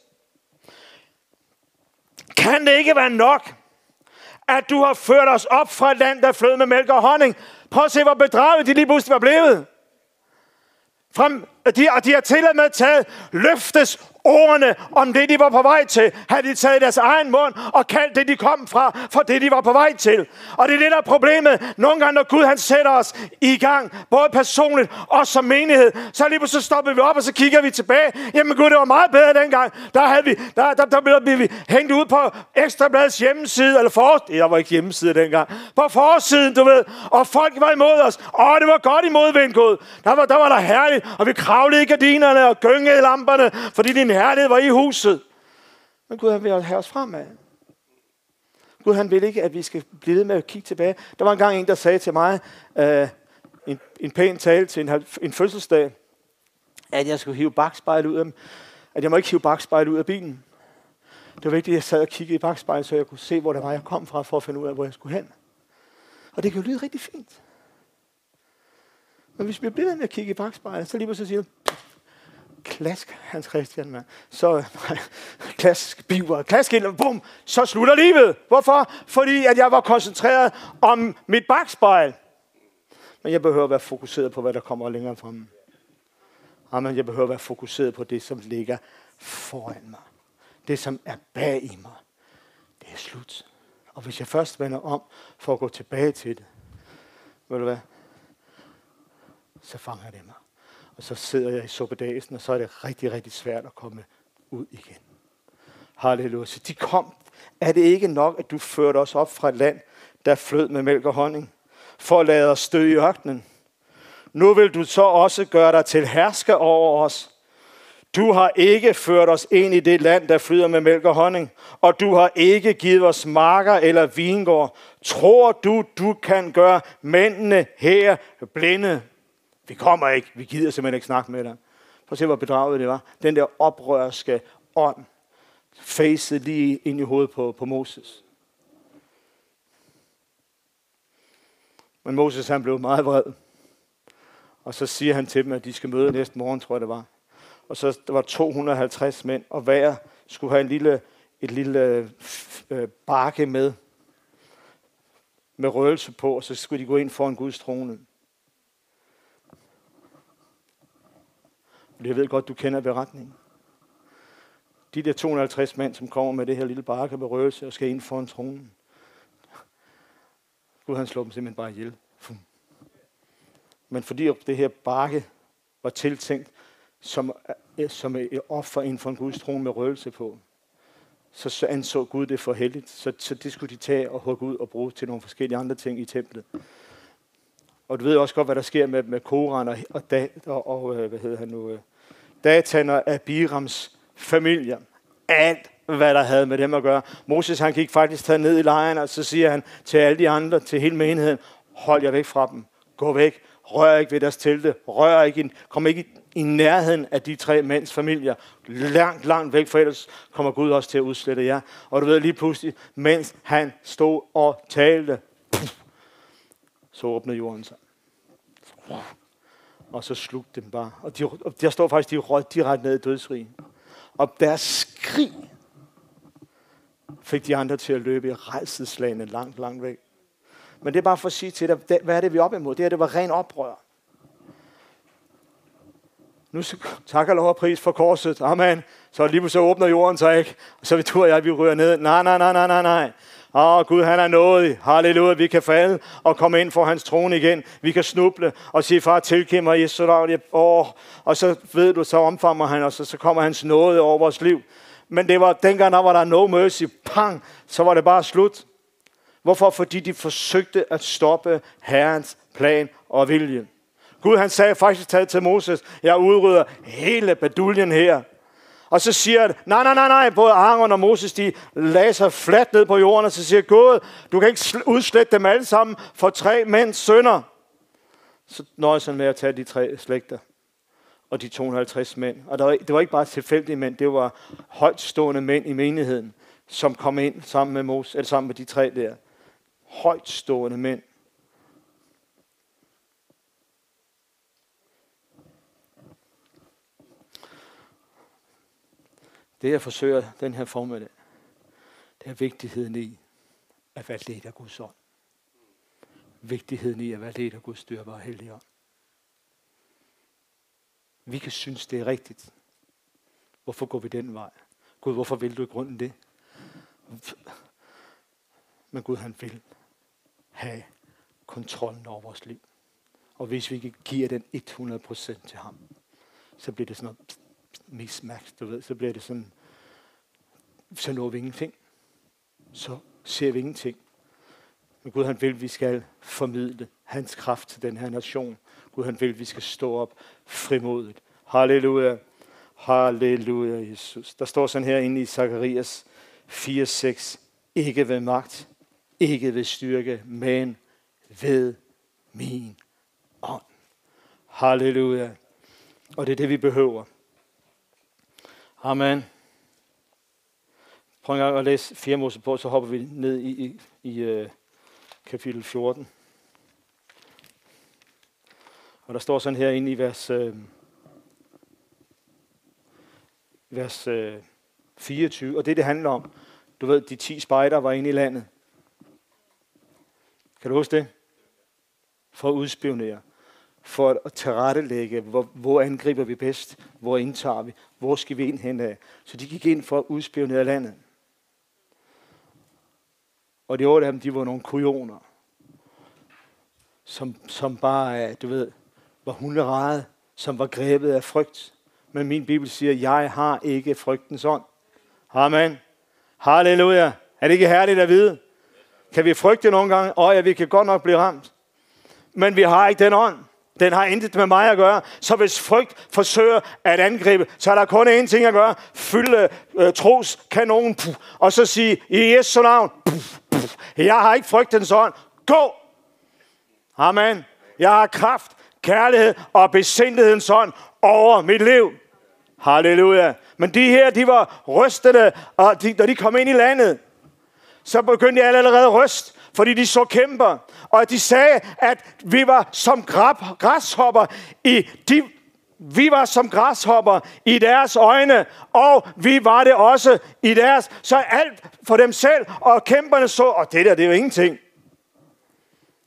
Kan det ikke være nok, at du har ført os op fra et land, der flød med mælk og honning? Prøv at se, hvor bedraget de lige pludselig var blevet. Frem, de, og de har til og med taget løftes ordene om det, de var på vej til, havde de taget deres egen mund og kaldt det, de kom fra, for det, de var på vej til. Og det er det, der er problemet. Nogle gange, når Gud han sætter os i gang, både personligt og som menighed, så lige pludselig stopper vi op, og så kigger vi tilbage. Jamen Gud, det var meget bedre dengang. Der, havde vi, der, der, der blev vi hængt ud på Ekstrabladets hjemmeside, eller for, jeg var ikke hjemmeside dengang, på forsiden, du ved, og folk var imod os. Åh, det var godt imod Gud. Der var, der var der herligt, og vi kravlede i gardinerne og gyngede i lamperne, fordi din herlighed var i huset. Men Gud han vil have os fremad. Gud han vil ikke, at vi skal blive ved med at kigge tilbage. Der var engang en, der sagde til mig, øh, en, en pæn tale til en, en fødselsdag, at jeg skulle hive bagspejlet ud af at jeg må ikke hive bagspejlet ud af bilen. Det var vigtigt, at jeg sad og kiggede i bagspejlet, så jeg kunne se, hvor det var, jeg kom fra, for at finde ud af, hvor jeg skulle hen. Og det kan jo lyde rigtig fint. Men hvis vi bliver ved med at kigge i bagspejlet, så lige så siger klask, Hans Christian, mand. Så, klask, biver, klask ind, bum, så slutter livet. Hvorfor? Fordi at jeg var koncentreret om mit bagspejl. Men jeg behøver at være fokuseret på, hvad der kommer længere frem. Amen, jeg behøver at være fokuseret på det, som ligger foran mig. Det, som er bag i mig. Det er slut. Og hvis jeg først vender om for at gå tilbage til det, ved du hvad? Så fanger det mig. Og så sidder jeg i suppedasen, og så er det rigtig, rigtig svært at komme ud igen. Halleluja. Så de kom. Er det ikke nok, at du førte os op fra et land, der flød med mælk og honning, for at lade os støde i ørkenen? Nu vil du så også gøre dig til hersker over os. Du har ikke ført os ind i det land, der flyder med mælk og honning, og du har ikke givet os marker eller vingård. Tror du, du kan gøre mændene her blinde? Vi kommer ikke. Vi gider simpelthen ikke snakke med dig. Prøv at se, hvor bedraget det var. Den der oprørske ånd facede lige ind i hovedet på, på Moses. Men Moses han blev meget vred. Og så siger han til dem, at de skal møde næste morgen, tror jeg det var. Og så der var 250 mænd, og hver skulle have en lille, et lille øh, bakke med, med røgelse på, og så skulle de gå ind for en Guds trone. Jeg ved godt, du kender beretningen. De der 250 mænd, som kommer med det her lille barke med røgelse og skal ind for en trone. Gud han slår dem simpelthen bare ihjel. Men fordi det her barke var tiltænkt som, som et offer inden for en Guds trone med røgelse på, så anså Gud det for heldigt. Så, så det skulle de tage og hugge ud og bruge til nogle forskellige andre ting i templet. Og du ved også godt, hvad der sker med, med Koran og, og, og, og øh, hvad hedder han nu, øh, Datan og Abirams familie. Alt, hvad der havde med dem at gøre. Moses han gik faktisk taget ned i lejren, og så siger han til alle de andre, til hele menigheden, hold jer væk fra dem. Gå væk. Rør ikke ved deres telte. Rør ikke. ind. Kom ikke i nærheden af de tre mænds familier. Langt, langt væk, for ellers kommer Gud også til at udslette jer. Og du ved lige pludselig, mens han stod og talte, så åbnede jorden sig. Og så slugte dem bare. Og, de, og der står faktisk, de røg direkte ned i dødsrig. Og deres skrig fik de andre til at løbe i rejselslagene langt, langt væk. Men det er bare for at sige til dig, hvad er det, vi er op imod? Det her, det var ren oprør. Nu takker lov og pris for korset. Amen. Så lige så åbner jorden sig ikke. Og så vi tror jeg, at vi ryger ned. Nej, nej, nej, nej, nej, nej. Åh, oh, Gud, han er nådig. Halleluja, vi kan falde og komme ind for hans trone igen. Vi kan snuble og sige, far, tilgiv mig, Jesus. Oh. Og så ved du, så omfammer han os, og så kommer hans nåde over vores liv. Men det var, dengang der var der no mercy, pang, så var det bare slut. Hvorfor? Fordi de forsøgte at stoppe Herrens plan og vilje. Gud han sagde faktisk til Moses, jeg udrydder hele baduljen her. Og så siger han, nej, nej, nej, nej, både Aaron og Moses, de lagde sig fladt ned på jorden, og så siger Gud, du kan ikke udslette dem alle sammen for tre mænds sønder. Så nøjes han med at tage de tre slægter og de 250 mænd. Og der var, det var ikke bare tilfældige mænd, det var højtstående mænd i menigheden, som kom ind sammen med, Moses, eller sammen med de tre der. Højtstående mænd. Det jeg forsøger den her formiddag, det er vigtigheden i at være ledt af Guds ånd. Vigtigheden i at være ledt af Guds dyrbare hellige ånd. Vi kan synes, det er rigtigt. Hvorfor går vi den vej? Gud, hvorfor vil du i grunden det? Men Gud, han vil have kontrollen over vores liv. Og hvis vi ikke giver den 100% til ham, så bliver det sådan noget mismatch, du ved. Så bliver det sådan, så når vi ingenting. Så ser vi ingenting. Men Gud han vil, at vi skal formidle hans kraft til den her nation. Gud han vil, at vi skal stå op frimodigt. Halleluja. Halleluja, Jesus. Der står sådan her inde i Zakarias 4:6. Ikke ved magt, ikke ved styrke, men ved min ånd. Halleluja. Og det er det, vi behøver. Amen. Prøv en gang at læse 4 Mosebog, så hopper vi ned i, i, i uh, kapitel 14. Og der står sådan her inde i vers, øh, vers øh, 24, og det det handler om, du ved, de 10 spejder var inde i landet. Kan du huske det? For at udspionere for at tilrettelægge, hvor, hvor angriber vi bedst, hvor indtager vi, hvor skal vi ind hen af. Så de gik ind for at udspionere landet. Og de otte af dem, de var nogle kujoner, som, som bare, du ved, var hunderede, som var grebet af frygt. Men min bibel siger, jeg har ikke frygtens ånd. Amen. Halleluja. Er det ikke herligt at vide? Kan vi frygte nogle gange? Åh ja, vi kan godt nok blive ramt. Men vi har ikke den ånd. Den har intet med mig at gøre. Så hvis frygt forsøger at angribe, så er der kun én ting at gøre. Fylde øh, tros kanonen, puh, og så sige, i Jesu navn, puh, puh, jeg har ikke frygtens ånd. Gå! Amen. Jeg har kraft, kærlighed og besindelighedens ånd over mit liv. Halleluja. Men de her, de var rystede, og de, da de kom ind i landet, så begyndte jeg allerede at ryste fordi de så kæmper. Og de sagde, at vi var som græshopper i de vi var som græshopper i deres øjne, og vi var det også i deres. Så alt for dem selv, og kæmperne så, og det der, det er jo ingenting.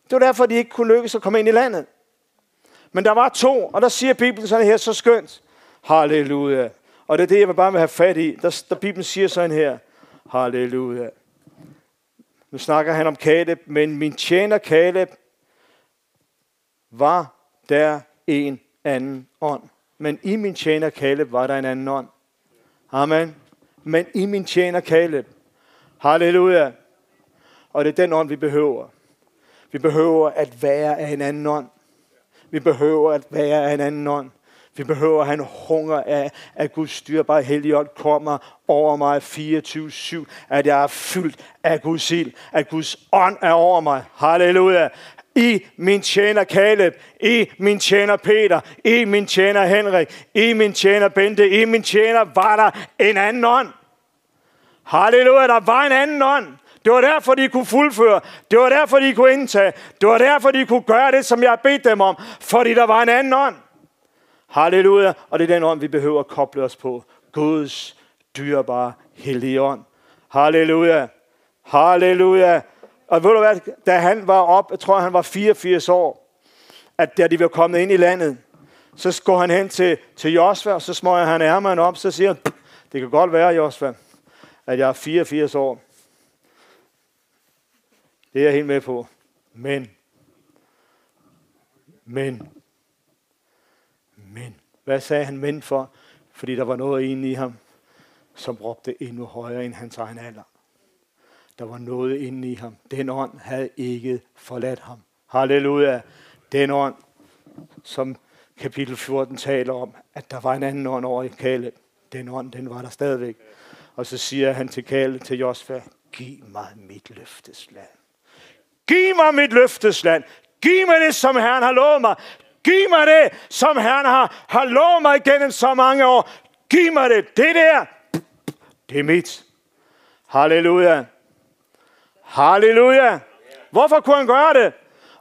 Det var derfor, de ikke kunne lykkes at komme ind i landet. Men der var to, og der siger Bibelen sådan her, så skønt. Halleluja. Og det er det, jeg bare vil have fat i. Der, der Bibelen siger sådan her. Halleluja. Nu snakker han om Kaleb, men min tjener Kaleb var der en anden ånd. Men i min tjener Kaleb var der en anden ånd. Amen. Men i min tjener Kaleb. Halleluja. Og det er den ånd, vi behøver. Vi behøver at være af en anden ånd. Vi behøver at være af en anden ånd. Vi behøver at have en hunger af, at Guds styrbare helligånd kommer over mig 24-7. At jeg er fyldt af Guds ild. At Guds ånd er over mig. Halleluja. I min tjener Caleb, i min tjener Peter, i min tjener Henrik, i min tjener Bente, i min tjener var der en anden ånd. Halleluja, der var en anden ånd. Det var derfor, de kunne fuldføre. Det var derfor, de kunne indtage. Det var derfor, de kunne gøre det, som jeg har bedt dem om. Fordi der var en anden ånd. Halleluja. Og det er den ånd, vi behøver at koble os på. Guds dyrebare hellige ånd. Halleluja. Halleluja. Og ved du hvad, da han var op, jeg tror han var 84 år, at da de var kommet ind i landet, så går han hen til, til Josva, og så smøger han ærmeren op, så siger han, det kan godt være, Josva, at jeg er 84 år. Det er jeg helt med på. Men, men, men. Hvad sagde han men for? Fordi der var noget inde i ham, som råbte endnu højere end hans egen alder. Der var noget inde i ham. Den ånd havde ikke forladt ham. Halleluja. Den ånd, som kapitel 14 taler om, at der var en anden ånd over i Kaleb. Den ånd, den var der stadigvæk. Og så siger han til Kaleb, til Josfa, giv mig mit løftesland. Giv mig mit løftesland. Giv mig det, som Herren har lovet mig. Giv mig det, som Herren har, har lovet mig gennem så mange år. Giv mig det. Det der, det er mit. Halleluja. Halleluja. Hvorfor kunne han gøre det?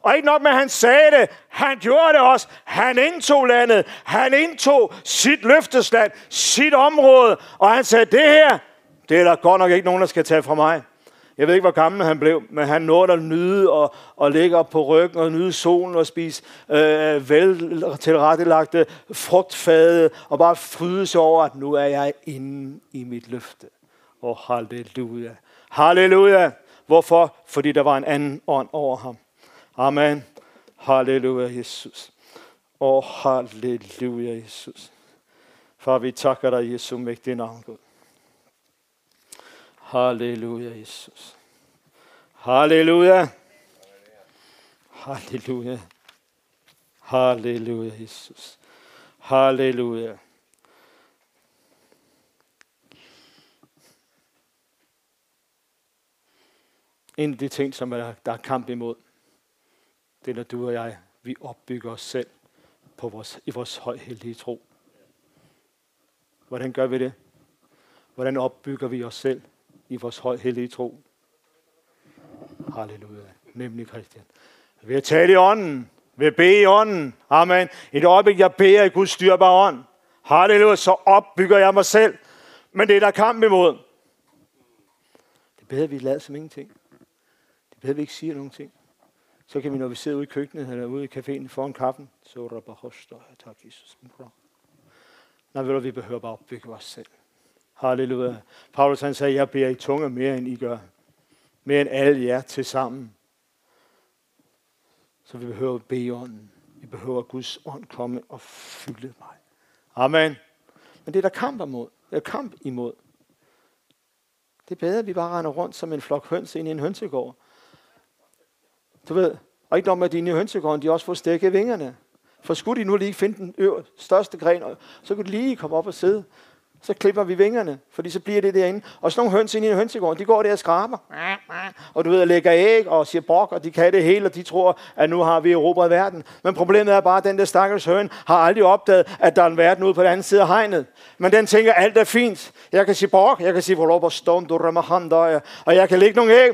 Og ikke nok med, at han sagde det, han gjorde det også. Han indtog landet. Han indtog sit løftesland, sit område. Og han sagde, det her, det er der godt nok ikke nogen, der skal tage fra mig. Jeg ved ikke, hvor gammel han blev, men han nåede at nyde og, og ligge op på ryggen og nyde solen og spise øh, vel tilrettelagte frugtfade og bare fryde sig over, at nu er jeg inde i mit løfte. Og oh, halleluja. Halleluja. Hvorfor? Fordi der var en anden ånd over ham. Amen. Halleluja, Jesus. Og oh, halleluja, Jesus. Far, vi takker dig, Jesu mægtige navn, Gud. Halleluja, Jesus. Halleluja. Halleluja. Halleluja, Jesus. Halleluja. En af de ting, som er, der er kamp imod, det er, når du og jeg, vi opbygger os selv på vores, i vores højhellige tro. Hvordan gør vi det? Hvordan opbygger vi os selv i vores højhellige tro? Halleluja. Nemlig Christian. Ved at tale i ånden. Ved at bede i ånden. Amen. Et øjeblik, jeg beder i Guds styrbare ånd. Halleluja. Så opbygger jeg mig selv. Men det er der kamp imod. Det er bedre, at vi lader som ingenting. Det er bedre, at vi ikke siger nogen ting. Så kan vi, når vi sidder ude i køkkenet eller ude i caféen foran kaffen, så er der bare hoster. Tak, Jesus. Nej, ved du, vi behøver bare opbygge os selv. Halleluja. Paulus han sagde, jeg beder i tunge mere end I gør. Mere end alle jer til sammen. Så vi behøver at bede ånden. Vi behøver at Guds ånd komme og fylde mig. Amen. Men det er der kamp imod. Det er kamp imod. Det er bedre, at vi bare render rundt som en flok høns ind i en hønsegård. Du ved, og ikke nok med, at de inde i hønsegården, de også får stækket vingerne. For skulle de nu lige finde den øver, største gren, så kunne de lige komme op og sidde. Så klipper vi vingerne, fordi så bliver det derinde. Og sådan nogle høns inde i en hønsegård, de går der og skraber. Og du ved, at lægger æg og siger brok, og de kan det hele, og de tror, at nu har vi erobret verden. Men problemet er bare, at den der stakkels høn har aldrig opdaget, at der er en verden ude på den anden side af hegnet. Men den tænker, alt er fint. Jeg kan sige brok, jeg kan sige, hvor og jeg kan lægge nogle æg,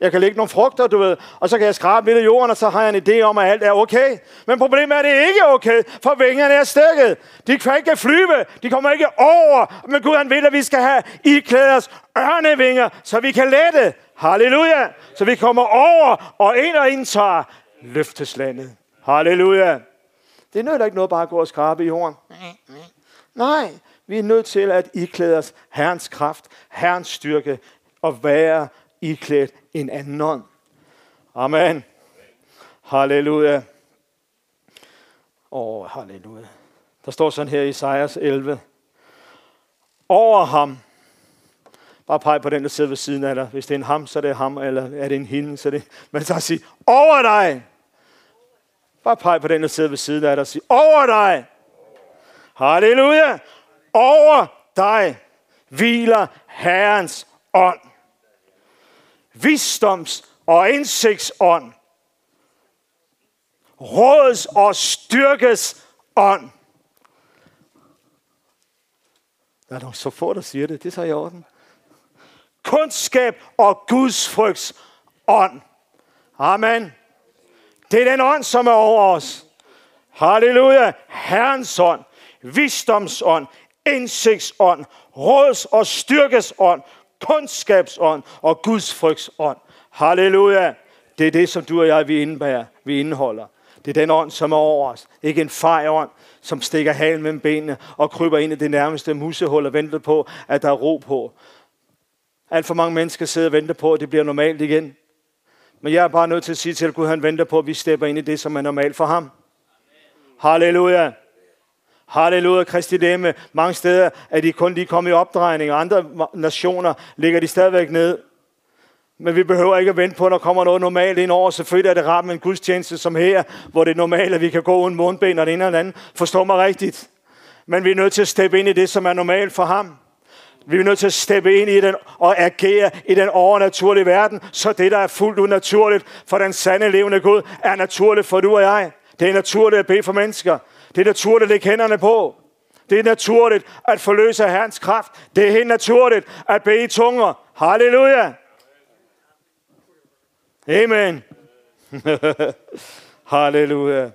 jeg kan lægge nogle frugter, du ved, og så kan jeg skrabe lidt af jorden, og så har jeg en idé om, at alt er okay. Men problemet er, at det ikke er okay, for vingerne er stikket. De kan ikke flyve, de kommer ikke over. Men Gud han vil, at vi skal have iklædet os ørnevinger, så vi kan lette. Halleluja. Så vi kommer over og ind og indtager løfteslandet. Halleluja. Det nytter ikke noget bare at gå og skrabe i jorden. Nej, vi er nødt til at iklæde os Herrens kraft, Herrens styrke og være iklædt en anden ånd. Amen. Halleluja. Åh, oh, halleluja. Der står sådan her i Isaias 11. Over ham. Bare pege på den, der sidder ved siden af dig. Hvis det er en ham, så er det ham, eller er det en hende, så er det... Men så sige, over dig. Bare pege på den, der sidder ved siden af dig og sige, over dig. Halleluja. Over dig hviler Herrens ånd visdoms- og indsigtsånd. Råds- og styrkes ånd. Der er nogle så få, der siger det. Det er så i orden. Kundskab og Guds frygts ånd. Amen. Det er den ånd, som er over os. Halleluja. Herrens ånd, visdomsånd, indsigtsånd, råds- og styrkesånd, kundskabsånd og Guds frygtsånd. Halleluja. Det er det, som du og jeg, vi indbærer, vi indeholder. Det er den ånd, som er over os. Ikke en fejånd, som stikker halen mellem benene og kryber ind i det nærmeste musehul og venter på, at der er ro på. Alt for mange mennesker sidder og venter på, at det bliver normalt igen. Men jeg er bare nødt til at sige til Gud, at han venter på, at vi stepper ind i det, som er normalt for ham. Halleluja. Halleluja, Kristi Demme. Mange steder er de kun lige kommet i opdrejning, og andre nationer ligger de stadigvæk ned. Men vi behøver ikke at vente på, at der kommer noget normalt ind over. Selvfølgelig er det rart med en gudstjeneste som her, hvor det er normalt, at vi kan gå uden mundben og det ene eller andet. Forstå mig rigtigt. Men vi er nødt til at steppe ind i det, som er normalt for ham. Vi er nødt til at steppe ind i den og agere i den overnaturlige verden, så det, der er fuldt ud for den sande levende Gud, er naturligt for du og jeg. Det er naturligt at bede for mennesker. Det er naturligt at lægge hænderne på. Det er naturligt at forløse Herrens kraft. Det er helt naturligt at bede i tunger. Halleluja. Amen. Halleluja.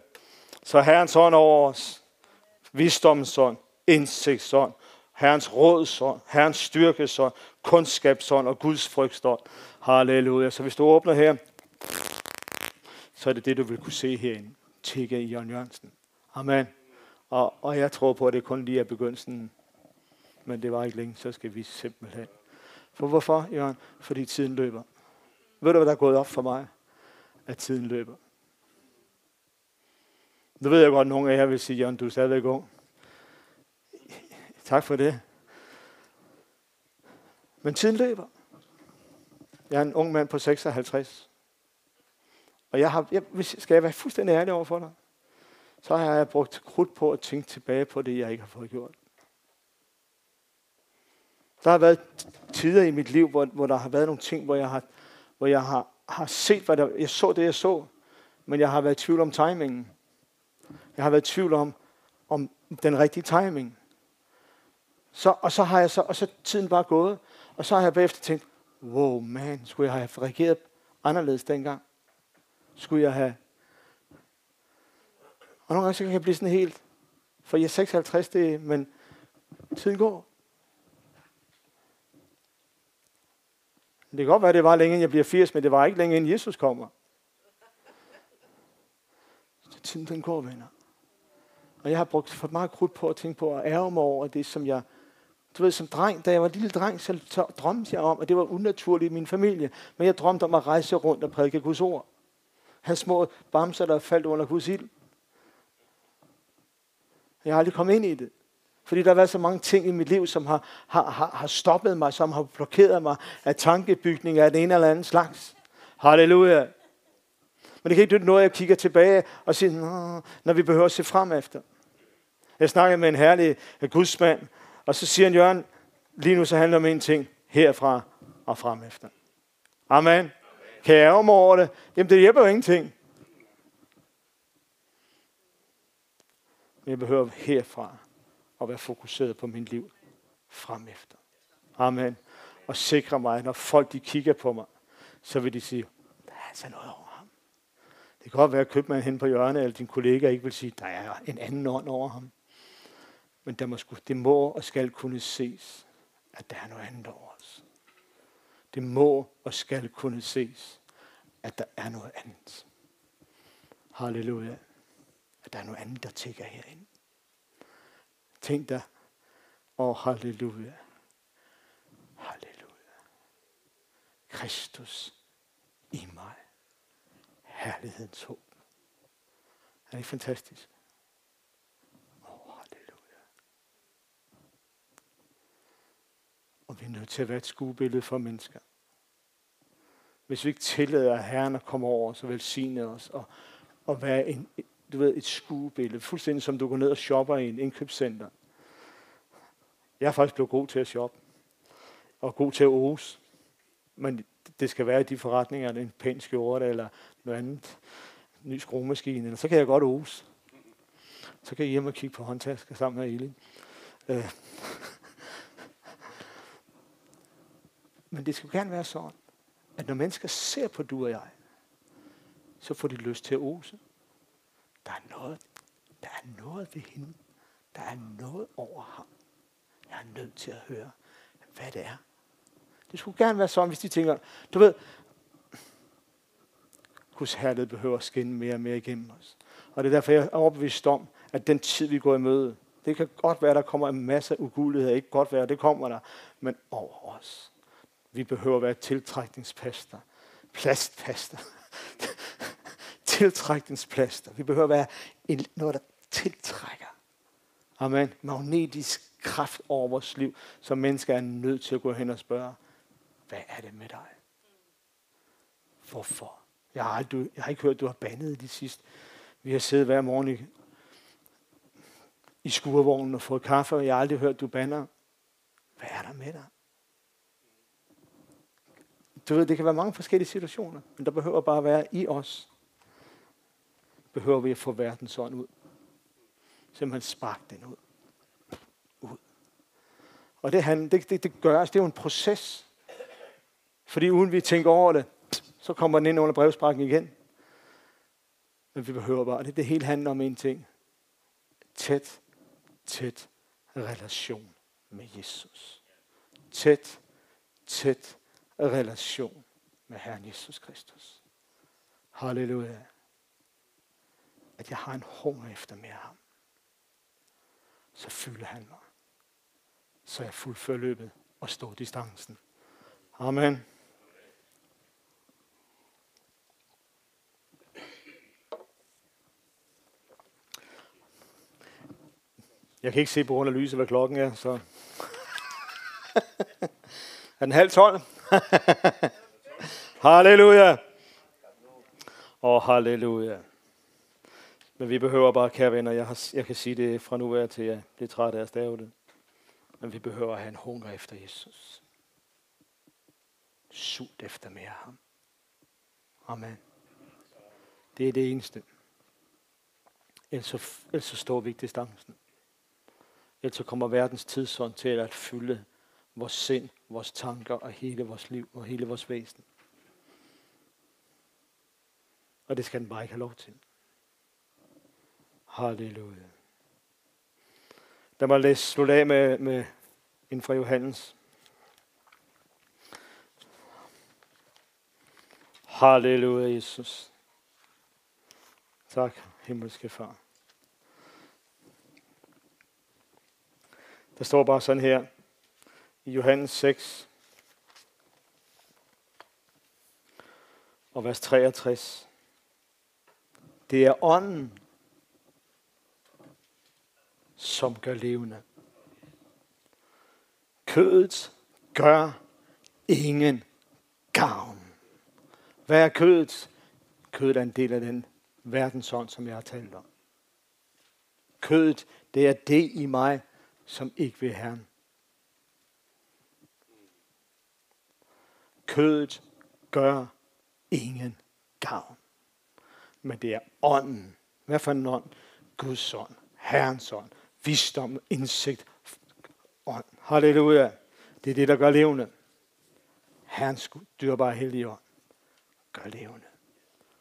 Så Herrens ånd over os. Visdomsånd, indsigtsånd, Herrens rådsånd, Herrens styrkesånd, kundskabsånd og Guds frygtsånd. Halleluja. Så hvis du åbner her, så er det det, du vil kunne se herinde. Tikke i Jørgen Jørgensen. Amen. Og, og jeg tror på, at det kun lige er begyndelsen. Men det var ikke længe, så skal vi simpelthen. For hvorfor, Jørgen? Fordi tiden løber. Ved du, hvad der er gået op for mig? At tiden løber. Nu ved jeg godt, at nogle af jer vil sige, Jørgen, du er stadigvæk ung. Tak for det. Men tiden løber. Jeg er en ung mand på 56. Og jeg har, jeg, skal jeg være fuldstændig ærlig over for dig, så har jeg brugt krudt på at tænke tilbage på det, jeg ikke har fået gjort. Der har været tider i mit liv, hvor, hvor der har været nogle ting, hvor jeg har, hvor jeg har, har set, hvad der, jeg så det, jeg så, men jeg har været i tvivl om timingen. Jeg har været i tvivl om, om den rigtige timing. Så, og så har jeg så, og så tiden bare gået, og så har jeg bagefter tænkt, wow man, skulle jeg have reageret anderledes dengang? Skulle jeg have... Og nogle gange så kan jeg blive sådan helt, for jeg er 56, det, men tiden går. Det kan godt være, at det var længe, inden jeg bliver 80, men det var ikke længe, inden Jesus kommer. Så tiden den går, venner. Og jeg har brugt for meget krudt på at tænke på at ærge mig over det, som jeg du ved, som dreng, da jeg var lille dreng, så, så drømte jeg om, at det var unaturligt i min familie. Men jeg drømte om at rejse rundt og prædike Guds ord. Han små bamser, der faldt under Guds ild. Jeg har aldrig kommet ind i det. Fordi der har været så mange ting i mit liv, som har, har, har, har stoppet mig, som har blokeret mig af tankebygning af den ene eller anden slags. Halleluja. Men det kan ikke noget, jeg kigger tilbage og siger, når vi behøver at se frem efter. Jeg snakkede med en herlig gudsmand, og så siger han, Jørgen, lige nu så handler det om en ting, herfra og frem efter. Amen. Amen. Kan jeg ærge mig over det? Jamen, det hjælper jo ingenting. Men jeg behøver herfra at være fokuseret på mit liv frem efter. Amen. Og sikre mig, når folk de kigger på mig, så vil de sige, der er altså noget over ham. Det kan godt være, at købmanden hen på hjørnet, eller din kollega ikke vil sige, der er en anden ånd over ham. Men der må, det må og skal kunne ses, at der er noget andet over os. Det må og skal kunne ses, at der er noget andet. Halleluja. Der er noget andet, der tigger herinde. Tænk dig, og oh, halleluja. Halleluja. Kristus i mig. Herlighedens håb. Er det ikke fantastisk? Og vi er nødt til at være et skuebillede for mennesker. Hvis vi ikke tillader Herren at komme over os og velsigne os, og, og være en, du ved, et skuebillede, fuldstændig som du går ned og shopper i en indkøbscenter. Jeg er faktisk blevet god til at shoppe, og god til at ose. Men det skal være i de forretninger, en pæn skjorte eller noget andet, en ny skruemaskine, eller så kan jeg godt ose. Så kan jeg hjem og kigge på håndtasker sammen med Elin. Øh. Men det skal gerne være sådan, at når mennesker ser på du og jeg, så får de lyst til at ose. Der er noget, der er noget ved hende. Der er noget over ham. Jeg er nødt til at høre, hvad det er. Det skulle gerne være sådan, hvis de tænker, du ved, Guds herlighed behøver at skinne mere og mere igennem os. Og det er derfor, jeg er overbevist om, at den tid, vi går i møde, det kan godt være, der kommer en masse uguligheder. Ikke godt være, det kommer der. Men over os, vi behøver at være tiltrækningspaster. Plastpaster. Tiltrækningsplaster. Vi behøver at være en, noget, der tiltrækker. Amen. Magnetisk kraft over vores liv, så mennesker er nødt til at gå hen og spørge, hvad er det med dig? Hvorfor? Jeg har, aldrig, jeg har ikke hørt, at du har bandet de sidste. Vi har siddet hver morgen i i skurvognen og fået kaffe, og jeg har aldrig hørt, du banner. Hvad er der med dig? Du ved, det kan være mange forskellige situationer, men der behøver bare at være i os. Behøver vi at få verdens ånd ud. Simpelthen spark den ud. Ud. Og det, han, det, det, det gøres, det er jo en proces. Fordi uden vi tænker over det, så kommer den ind under brevsprækken igen. Men vi behøver bare, det, det hele handler om en ting. Tæt, tæt relation med Jesus. Tæt, tæt relation med Herren Jesus Kristus. Halleluja. At jeg har en hunger efter mere ham. Så fylder han mig. Så jeg fuldfører løbet og står distancen. Amen. Jeg kan ikke se på grund af lyset, hvad klokken er, så... er den halv tolv? halleluja! Åh, oh, halleluja. Men vi behøver bare, kære venner, jeg, har, jeg kan sige det fra nu af til jeg bliver træt af at stave det. Men vi behøver at have en hunger efter Jesus. Sult efter mere af ham. Amen. Det er det eneste. Ellers så, ellers så står vi ikke distancen. Ellers så kommer verdens tidsånd til at fylde vores sind, vores tanker og hele vores liv og hele vores væsen. Og det skal den bare ikke have lov til. Halleluja. Lad mig læse slutte af med, med en fra Johannes. Halleluja, Jesus. Tak, himmelske far. Der står bare sådan her i Johannes 6 og vers 63. Det er ånden, som gør levende. Kødet gør ingen gavn. Hvad er kødet? Kødet er en del af den verdensånd, som jeg har talt om. Kødet, det er det i mig, som ikke vil Herren. Kødet gør ingen gavn. Men det er ånden. Hvad for en ånd? Guds ånd. Herrens ånd. Visdom, indsigt, ånd. Halleluja. Det er det, der gør levende. Herrens dyrbare hellige ånd gør levende.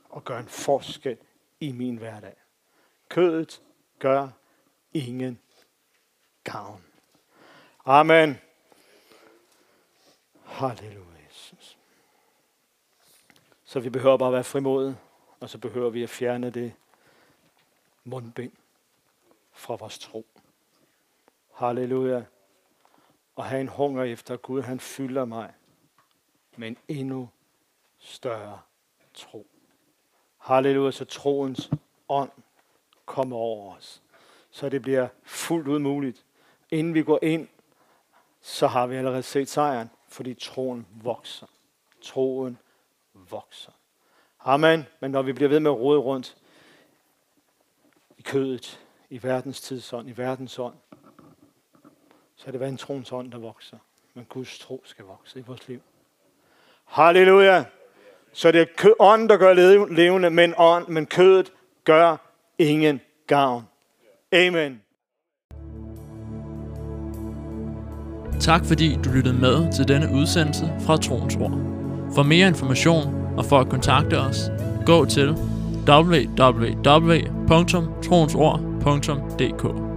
Og gør en forskel i min hverdag. Kødet gør ingen gavn. Amen. Halleluja, Jesus. Så vi behøver bare at være frimodige, og så behøver vi at fjerne det mundbind fra vores tro. Halleluja. Og have en hunger efter Gud, han fylder mig med en endnu større tro. Halleluja, så troens ånd kommer over os. Så det bliver fuldt ud muligt inden vi går ind, så har vi allerede set sejren, fordi troen vokser. Troen vokser. Amen. Men når vi bliver ved med at rode rundt i kødet, i verdens tidsånd, i verdens ånd, så er det en troens ånd, der vokser. Men Guds tro skal vokse i vores liv. Halleluja! Så det er ånden, der gør levende, men, ånd, men kødet gør ingen gavn. Amen. Tak fordi du lyttede med til denne udsendelse fra Troens Ord. For mere information og for at kontakte os, gå til www.troensord.dk